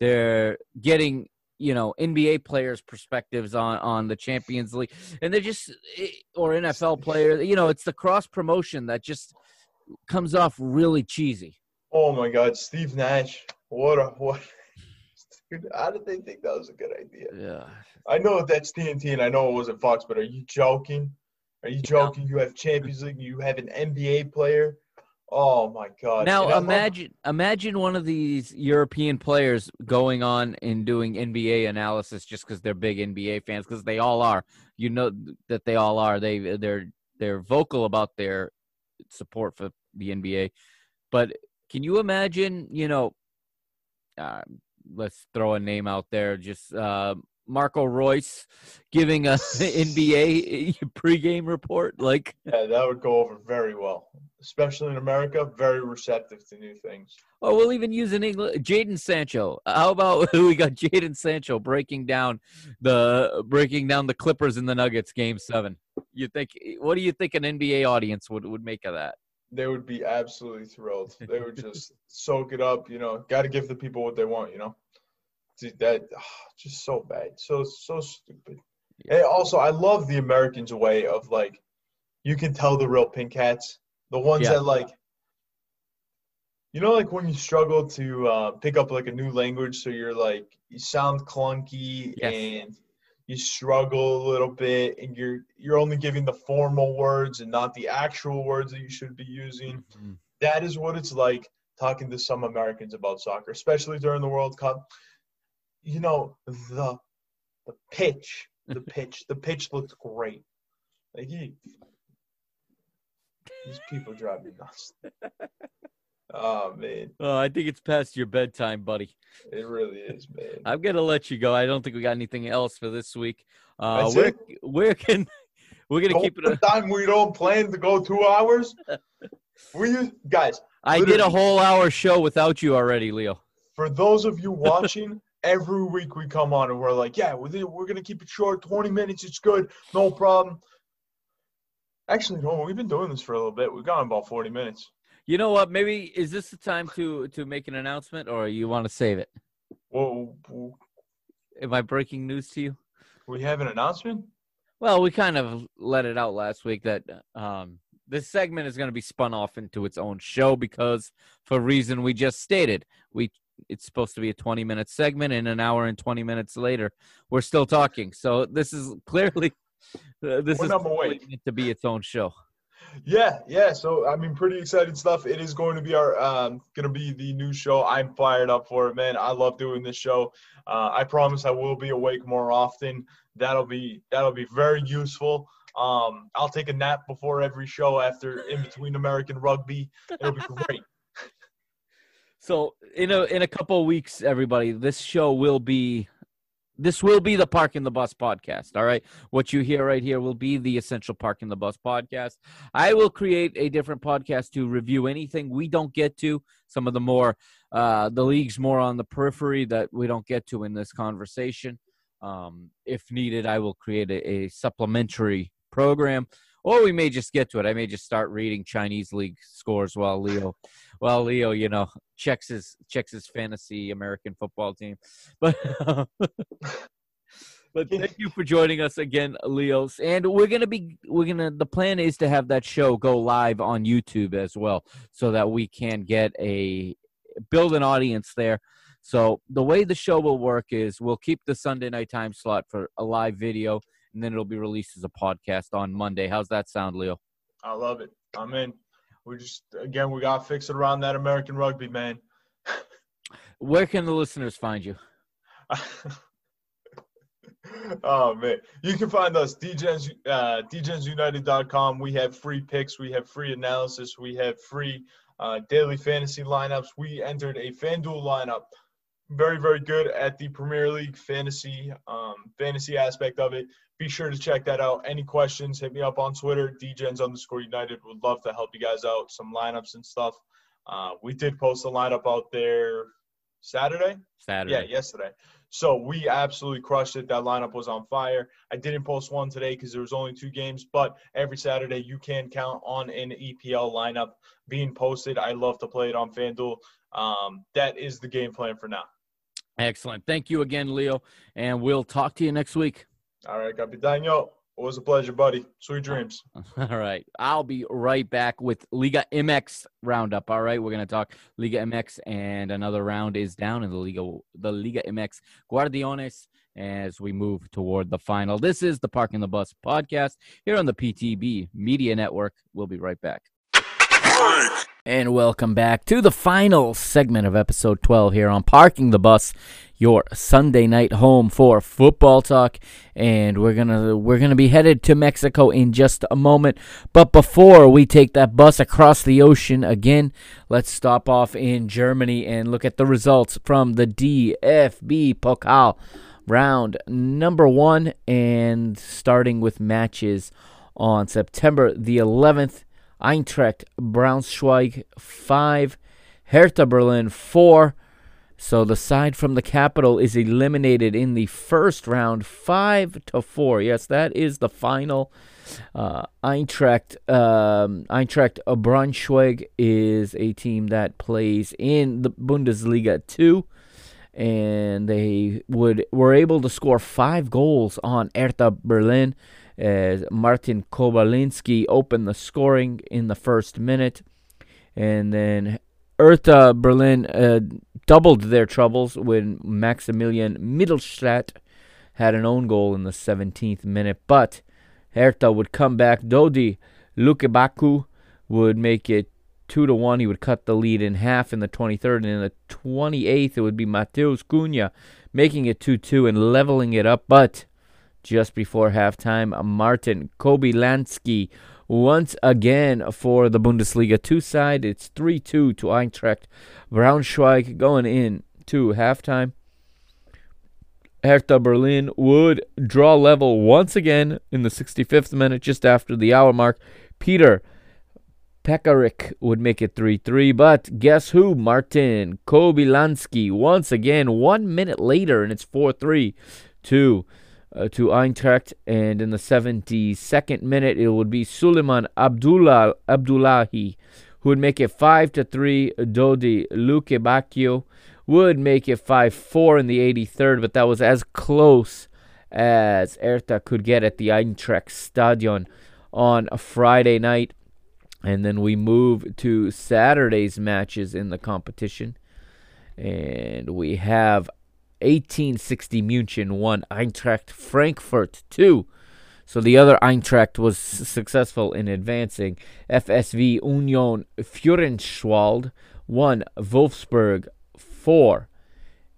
they're getting you know NBA players' perspectives on on the Champions League, and they're just eh, or NFL players. You know, it's the cross promotion that just comes off really cheesy. Oh my God, Steve Nash! What a what! (laughs) Dude, how did they think that was a good idea? Yeah, I know that's TNT, and I know it wasn't Fox, but are you joking? Are you joking? You have Champions League, you have an NBA player. Oh my God! Now And imagine imagine one of these European players going on and doing NBA analysis just because they're big NBA fans because they all are. You know that they all are. They they're they're vocal about their support for the NBA. But can you imagine? You know, uh, let's throw a name out there. Just uh, Marco Reus giving a (laughs) NBA (laughs) pregame report. Like Yeah, that would go over very well, especially in America. Very receptive to new things. Oh, we'll even use an English Jadon Sancho. How about (laughs) we got Jadon Sancho breaking down the breaking down the Clippers and the Nuggets game seven? You think what do you think an NBA audience would, would make of that? They would be absolutely thrilled. They would just soak it up. You know, got to give the people what they want. You know, Dude, that ah, just so bad, so so stupid. Yeah. And also, I love the Americans' way of like, you can tell the real pink hats, the ones Yeah. that like. You know, like when you struggle to uh, pick up like a new language, so you're like you sound clunky Yes. and you struggle a little bit, and you're you're only giving the formal words and not the actual words that you should be using. That is what it's like talking to some Americans about soccer, especially during the World Cup. You know, the the pitch, the (laughs) pitch, the pitch looked great. Like he, these people drive me nuts. (laughs) Oh man, Oh, I think it's past your bedtime, buddy. it really is, man. I'm gonna let you go. I don't think we got anything else for this week. Uh, That's where where can (laughs) we're gonna Don't keep it? A, time we don't plan to go two hours. We guys, I did a whole hour show without you already, Leo. for those of you watching, every week we come on and we're like, yeah, we're, we're gonna keep it short, 20 minutes. It's good, no problem. Actually, no, we've been doing this for a little bit. We've gone about 40 minutes. You know what? Maybe is this the time to to make an announcement, or you want to save it? Whoa, Am I breaking news to you? we have an announcement. Well, we kind of let it out last week that um, this segment is going to be spun off into its own show because, for reason we just stated, we it's supposed to be a 20 minute segment, and an hour and 20 minutes later, we're still talking. So this is clearly (laughs) uh, this is clearly meant to be its own show. Yeah, yeah. So I mean, pretty exciting stuff. It is going to be our um, going to be the new show. I'm fired up for it, man. I love doing this show. Uh, I promise I will be awake more often. That'll be that'll be very useful. Um, I'll take a nap before every show after in between American rugby. It'll be great. So in a in a couple of weeks, everybody, this show will be this will be the Parking the Bus podcast. All right. What you hear right here will be the Essential Parking the Bus podcast. I will create a different podcast to review anything we don't get to, some of the more uh the leagues more on the periphery that we don't get to in this conversation. Um, if needed, I will create a, a supplementary program. Or we may just get to it. I may just start reading Chinese league scores while Leo well, Leo, you know, checks his checks his fantasy American football team. (laughs) But um, (laughs) but thank you for joining us again, Leos. And we're gonna be we're gonna the plan is to have that show go live on YouTube as well, so that we can get a build an audience there. So the way the show will work is we'll keep the Sunday night time slot for a live video, and then it'll be released as a podcast on Monday. How's that sound, Leo? I love it. I'm in. We just again we got to fix it around that American rugby, man. (laughs) Where can the listeners find you? (laughs) oh man, you can find us DJs, uh, DGensUnited.com. We have free picks, we have free analysis, we have free uh, daily fantasy lineups. We entered a FanDuel lineup, very very good at the Premier League fantasy um, fantasy aspect of it. Be sure to check that out. Any questions? Hit me up on Twitter, DGens underscore United. Would love to help you guys out some lineups and stuff. Uh, we did post a lineup out there Saturday. Saturday. Yeah, yesterday. So we absolutely crushed it. That lineup was on fire. I didn't post one today because there was only two games, but every Saturday you can count on an EPL lineup being posted. I love to play it on FanDuel. Um, that is the game plan for now. Excellent. Thank you again, Leo. And we'll talk to you next week. All right, Capitano. It was a pleasure, buddy. Sweet dreams. (laughs) All right. I'll be right back with Liga MX roundup. All right. We're going to talk Liga MX, and another round is down in the Liga, the Liga MX Guardianes as we move toward the final. This is the Parking the Bus podcast here on the PTB Media Network. We'll be right back. And welcome back to the final segment of episode 12 here on Parking the Bus, your Sunday night home for football talk. And we're going to we're going to be headed to Mexico in just a moment. But before we take that bus across the ocean again, let's stop off in Germany and look at the results from the DFB Pokal round number 1 and starting with matches on September the 11th. Eintracht Braunschweig 5, Hertha Berlin 4. So the side from the capital is eliminated in the first round 5 to 4. Yes, that is the final. Uh, Eintracht um, Eintracht Braunschweig is a team that plays in the Bundesliga 2 and they would were able to score 5 goals on Hertha Berlin as Martin Kobylanski opened the scoring in the first minute. And then Hertha Berlin uh, doubled their troubles when Maximilian Mittelstadt had an own goal in the 17th minute. But Hertha would come back. Dodi Lukebakio would make it 2 to 1. He would cut the lead in half in the 23rd. And in the 28th, it would be Matheus Cunha making it 2 2 and leveling it up. But just before halftime, Martin Kobylanski once again for the Bundesliga 2 side. It's 3 2 to Eintracht Braunschweig going in to halftime. Hertha Berlin would draw level once again in the 65th minute, just after the hour mark. Peter Pekarik would make it 3 3. But guess who? Martin Kobylanski once again, one minute later, and it's 4 3 to, uh, to Eintracht. And in the 72nd minute, it would be Suleiman Abdullah, Abdullahi who would make it 5 to 3. Dodi Lukebakio would make it 5 4 in the 83rd, but that was as close as Hertha could get at the Eintracht Stadion on a Friday night. And then we move to Saturday's matches in the competition. And we have 1860 München 1, Eintracht Frankfurt 2. So the other Eintracht was successful in advancing. FSV Union Fürstenwalde 1, Wolfsburg 4.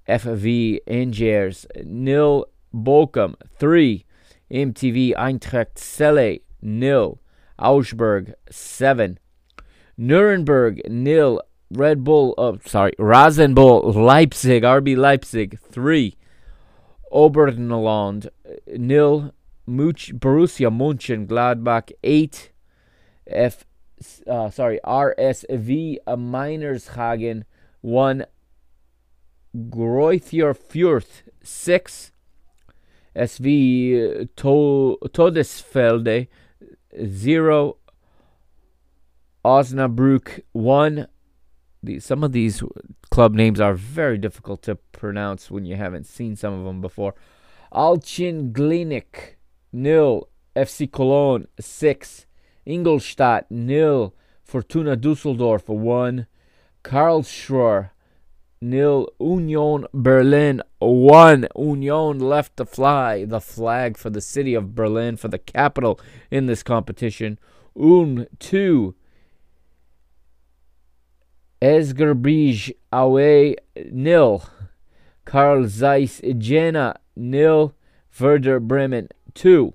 FV Engers nil, Bochum 3. MTV Eintracht Celle nil, Augsburg 7. Nuremberg nil, Red Bull, oh, sorry, Rasenball Leipzig, RB Leipzig 3. Oberland nil, Much, Borussia Mönchengladbach 8. F, uh, sorry, RSV uh, Meinerzhagen 1. Greuther Fürth 6. SV uh, to- Todesfelde 0. Osnabrück 1. The, some of these club names are very difficult to pronounce when you haven't seen some of them before. Altglienicke nil. FC Cologne 6. Ingolstadt nil. Fortuna Dusseldorf 1. Karlsruhe nil. Union Berlin one. Union left to fly the flag for the city of Berlin for the capital in this competition. Un two. Esgerbij away nil. Carl Zeiss Jena nil. Werder Bremen two.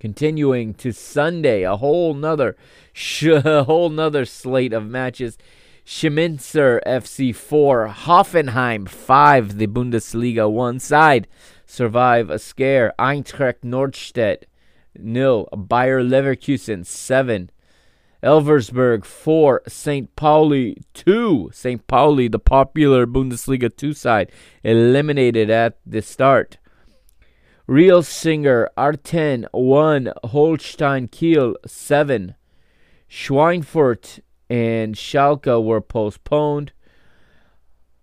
Continuing to Sunday, a whole nother, sh- a whole nother slate of matches. Chemnitzer FC 4, Hoffenheim 5, the Bundesliga 1 side. Survive a scare. Eintracht Norderstedt nil. Bayer Leverkusen 7. Elversberg 4, St. Pauli 2. St. Pauli, the popular Bundesliga 2 side, eliminated at the start. Rielasingen-Arlen 1, Holstein Kiel 7. Schweinfurt and Schalke were postponed.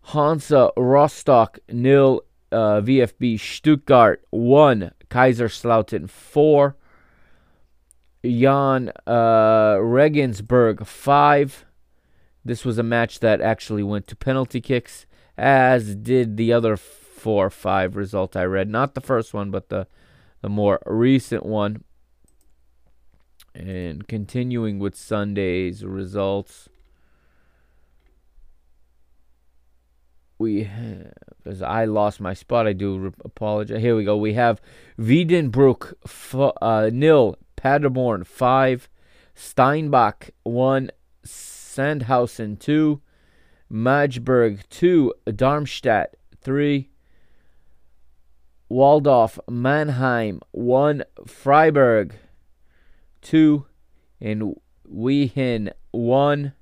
Hansa Rostock nil, uh, VfB Stuttgart one, Kaiserslautern four, Jahn uh, Regensburg five. This was a match that actually went to penalty kicks, as did the other four five result I read. Not the first one, but the the more recent one. And continuing with Sunday's results, we have, as I lost my spot, I do apologize. Here we go. We have Wiedenbrück f- uh, nil, Paderborn five, Steinbach one, Sandhausen two, Magdeburg two, Darmstadt three, Waldhof Mannheim one, Freiburg two, and Wehen one,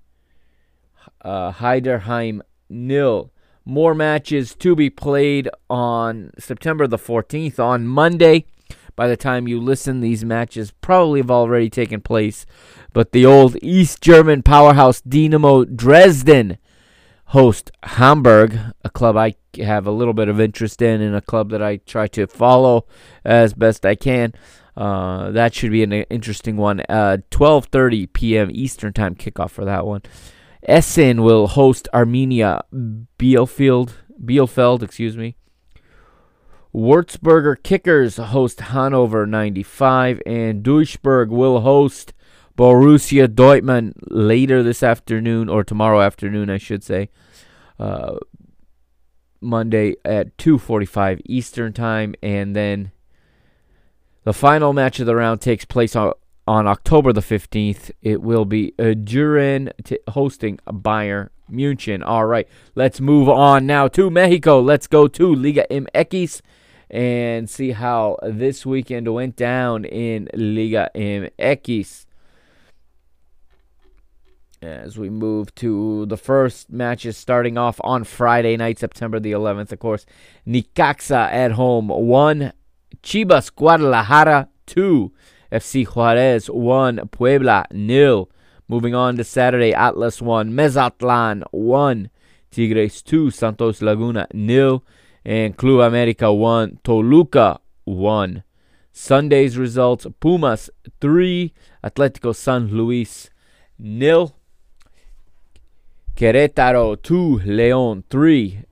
uh, Heidenheim nil. More matches to be played on September the 14th on Monday. By the time you listen, these matches probably have already taken place. But the old East German powerhouse Dynamo Dresden host Hamburg, a club I have a little bit of interest in, and a club that I try to follow as best I can. Uh, that should be an interesting one. Uh, 12:30 p.m. Eastern Time kickoff for that one. Essen will host Arminia Bielefeld. Bielefeld, excuse me. Würzburger Kickers host Hanover 95, and Duisburg will host Borussia Dortmund later this afternoon or tomorrow afternoon, I should say. Uh, Monday at 2:45 Eastern Time, and then the final match of the round takes place on on October the 15th, it will be uh, Düren t- hosting Bayern Munich. All right, let's move on now to Mexico. Let's go to Liga MX and see how this weekend went down in Liga MX. As we move to the first matches starting off on Friday night, September the 11th, of course. Necaxa at home, 1. Chivas Guadalajara, 2. FC Juarez 1. Puebla, nil. Moving on to Saturday, Atlas 1. Mazatlán 1. Tigres 2. Santos Laguna, nil. And Club America 1. Toluca 1. Sunday's results Pumas 3. Atletico San Luis, nil. Querétaro 2, León 3,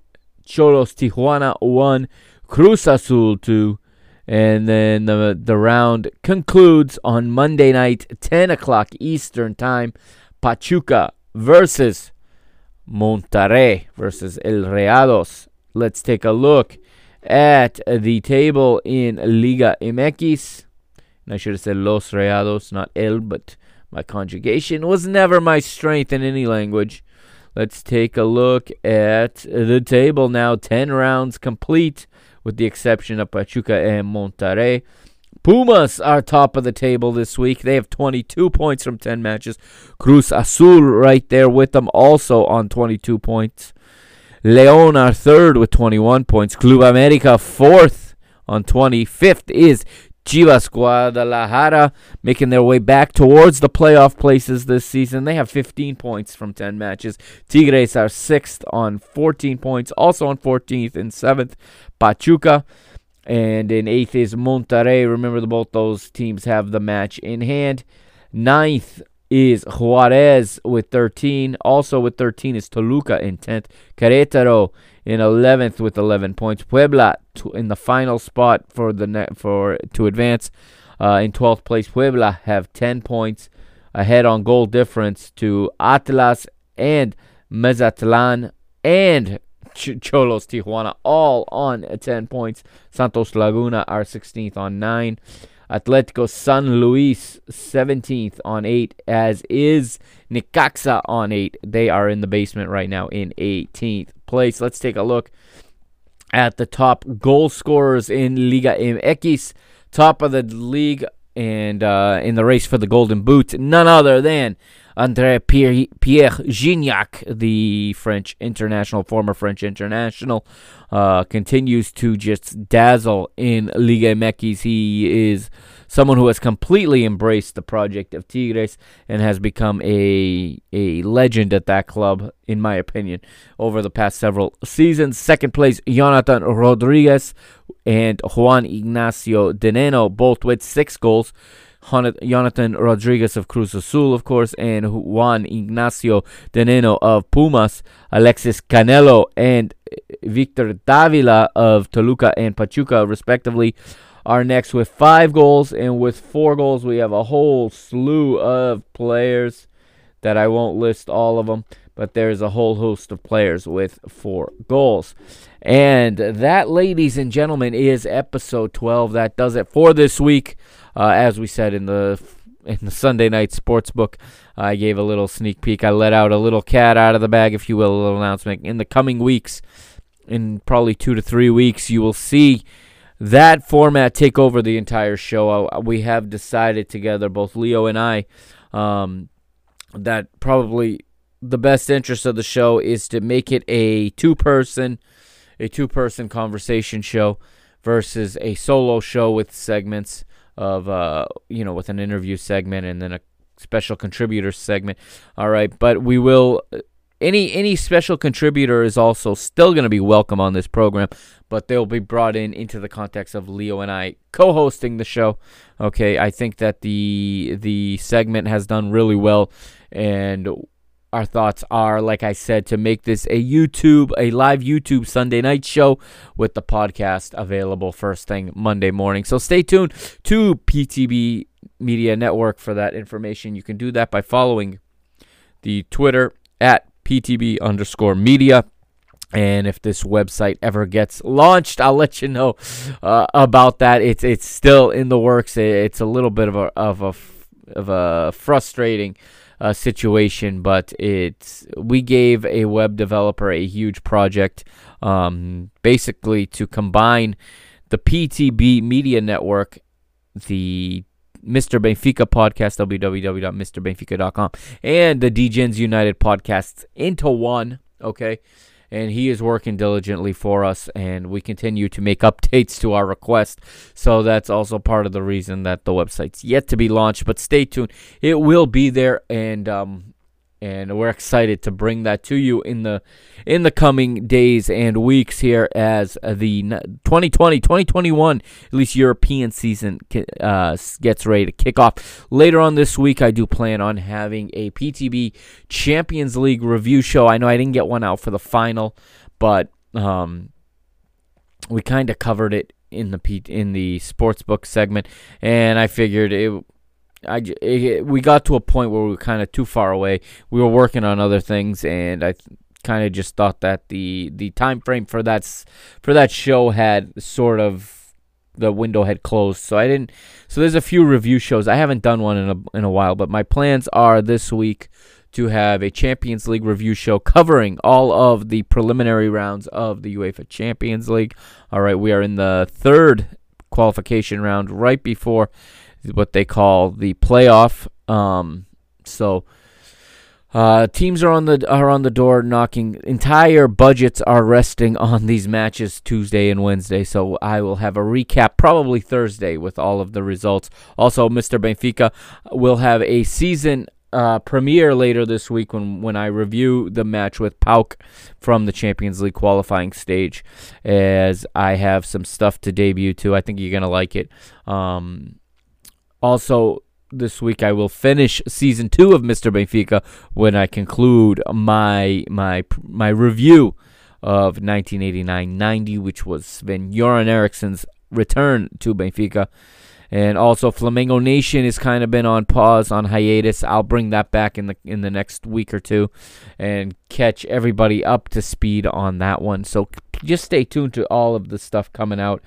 Xolos Tijuana 1, Cruz Azul 2, and then the, the round concludes on Monday night, 10 o'clock Eastern Time. Pachuca versus Monterrey versus El Rayados. Let's take a look at the table in Liga MX. And I should have said Los Rayados, not El, but my conjugation was never my strength in any language. Let's take a look at the table now. 10 rounds complete, with the exception of Pachuca and Monterrey. Pumas are top of the table this week. They have 22 points from 10 matches. Cruz Azul right there with them, also on 22 points. Leon are third with 21 points. Club America fourth on 25th is Chivas Guadalajara making their way back towards the playoff places this season. They have 15 points from 10 matches. Tigres are sixth on 14 points, also on 14th and seventh. Pachuca. And in eighth is Monterrey. Remember, both those teams have the match in hand. Ninth is Juarez with 13. Also with 13 is Toluca in 10th. Querétaro in 11th with 11 points. Puebla in the final spot for the net for to advance uh, in 12th place. Puebla have 10 points ahead on goal difference to Atlas and Mazatlán and Ch- Xolos Tijuana, all on 10 points. Santos Laguna are 16th on 9. Atletico San Luis 17th on 8, as is Necaxa on 8. They are in the basement right now in 18th place. Let's take a look at the top goal scorers in Liga MX. Top of the league and uh, in the race for the Golden Boot, none other than Andre Pierre, Pierre Gignac, the French international, former French international, uh, continues to just dazzle in Liga MX. He is someone who has completely embraced the project of Tigres and has become a a legend at that club, in my opinion, over the past several seasons. Second place, Jonathan Rodriguez and Juan Ignacio Dinenno, both with six goals. Jonathan Rodriguez of Cruz Azul, of course, and Juan Ignacio Dinenno of Pumas, Alexis Canelo and eh, Victor Davila of Toluca and Pachuca, respectively, are next with five goals. And with four goals, we have a whole slew of players that I won't list all of them, but there's a whole host of players with four goals. And that, ladies and gentlemen, is episode 12. That does it for this week. Uh, as we said in the (laughs) in the Sunday night sports book, I gave a little sneak peek. I let out a little cat out of the bag, if you will, a little announcement. In the coming weeks, in probably two to three weeks, you will see that format take over the entire show. Uh, we have decided together, both Leo and I, um, that probably the best interest of the show is to make it a two-person, a two-person conversation show versus a solo show with segments of uh, you know, with an interview segment and then a special contributor segment. All right, but we will any any special contributor is also still going to be welcome on this program, but they'll be brought in into the context of Leo and I co-hosting the show. Okay, I think that the the segment has done really well, and our thoughts are, like I said, to make this a YouTube, a live YouTube Sunday night show with the podcast available first thing Monday morning. So stay tuned to PTB Media Network for that information. You can do that by following the Twitter at PTB underscore media. And if this website ever gets launched, I'll let you know uh, about that. It's it's still in the works. It's a little bit of a of a of a frustrating uh, situation, but it's we gave a web developer a huge project, um, basically to combine the PTB Media Network, the Mr. Benfica podcast, www.mrbenfica.com, and the DGens United podcasts into one. Okay and he is working diligently for us and we continue to make (laughs) updates to our request. So that's also part of the reason that the website's yet to be launched but stay tuned. It will be there and um, and we're excited to bring that to you in the in the coming days and weeks here as the 2020-2021 at least European season uh, gets ready to kick off. Later on this week, I do plan on having a PTB Champions League review show. I know I didn't get one out for the final, but um, we kind of covered it in the P- in the sportsbook segment, and I figured it I, it, we got to a point where we were kind of too far away. We were working on other things, and I kind of just thought that the the time frame for that for that show had sort of the window had closed. So I didn't. So there's a few review shows. I haven't done one in a in a while, but my plans are this week to have a Champions League review show covering all of the preliminary rounds of the UEFA Champions League. All right, we are in the third qualification round, right before what they call the playoff. Um, so uh, teams are on the are on the door knocking. Entire budgets are resting (laughs) on these matches Tuesday and Wednesday. So I will have a recap probably Thursday with all of the results. Also, Mr. Benfica will have a season uh, premiere later this week when, when I review the match with PAOK from the Champions League qualifying stage, as I have some stuff to debut too. I think you're gonna like it. Um, also, this week I will finish season two of Mr. Benfica when I conclude my my my review of 1989-90, which was Sven Göran Eriksson's return to Benfica. And also Flamengo Nation has kind of been on pause, on hiatus. I'll bring that back in the in the next week or two and catch everybody up to speed on that one. So just stay tuned to all of the stuff coming out.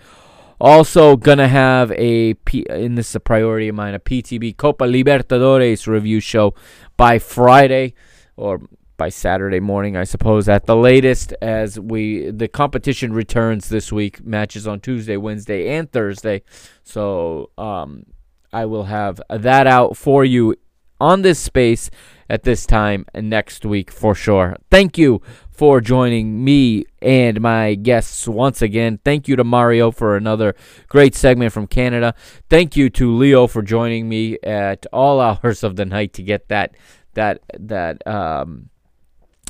Also, gonna have a P, in this is a priority of mine a PTB Copa Libertadores review show by Friday or by Saturday morning, I suppose, at the latest. As we the competition returns this week, matches on Tuesday, Wednesday, and Thursday. So um, I will have that out for you on this space at this time next week for sure. Thank you for joining me and my guests once again. Thank you to Mario for another great segment from Canada. Thank you to Leo for joining me at all hours of the night to get that that that um,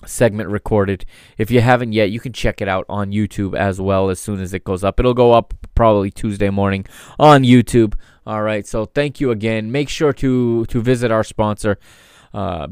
segment recorded. If you haven't yet, you can check it out on YouTube as well as soon as it goes up. It'll go up probably Tuesday morning on YouTube. All right. So thank you again. Make sure to to visit our sponsor, uh,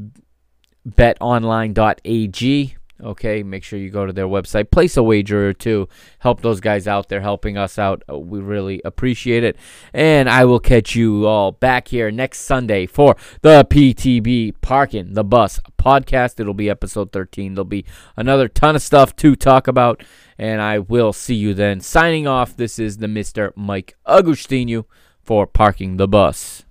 betonline.ag. Okay, make sure you go to their website, place a wager or two, help those guys out. They're helping us out. Uh, we really appreciate it. And I will catch you all back here next Sunday for the PTB Parking the Bus podcast. It'll be episode 13. There'll be another ton of stuff to talk about. And I will see you then. Signing off, this is the Mr. Mike Agustinu for Parking the Bus.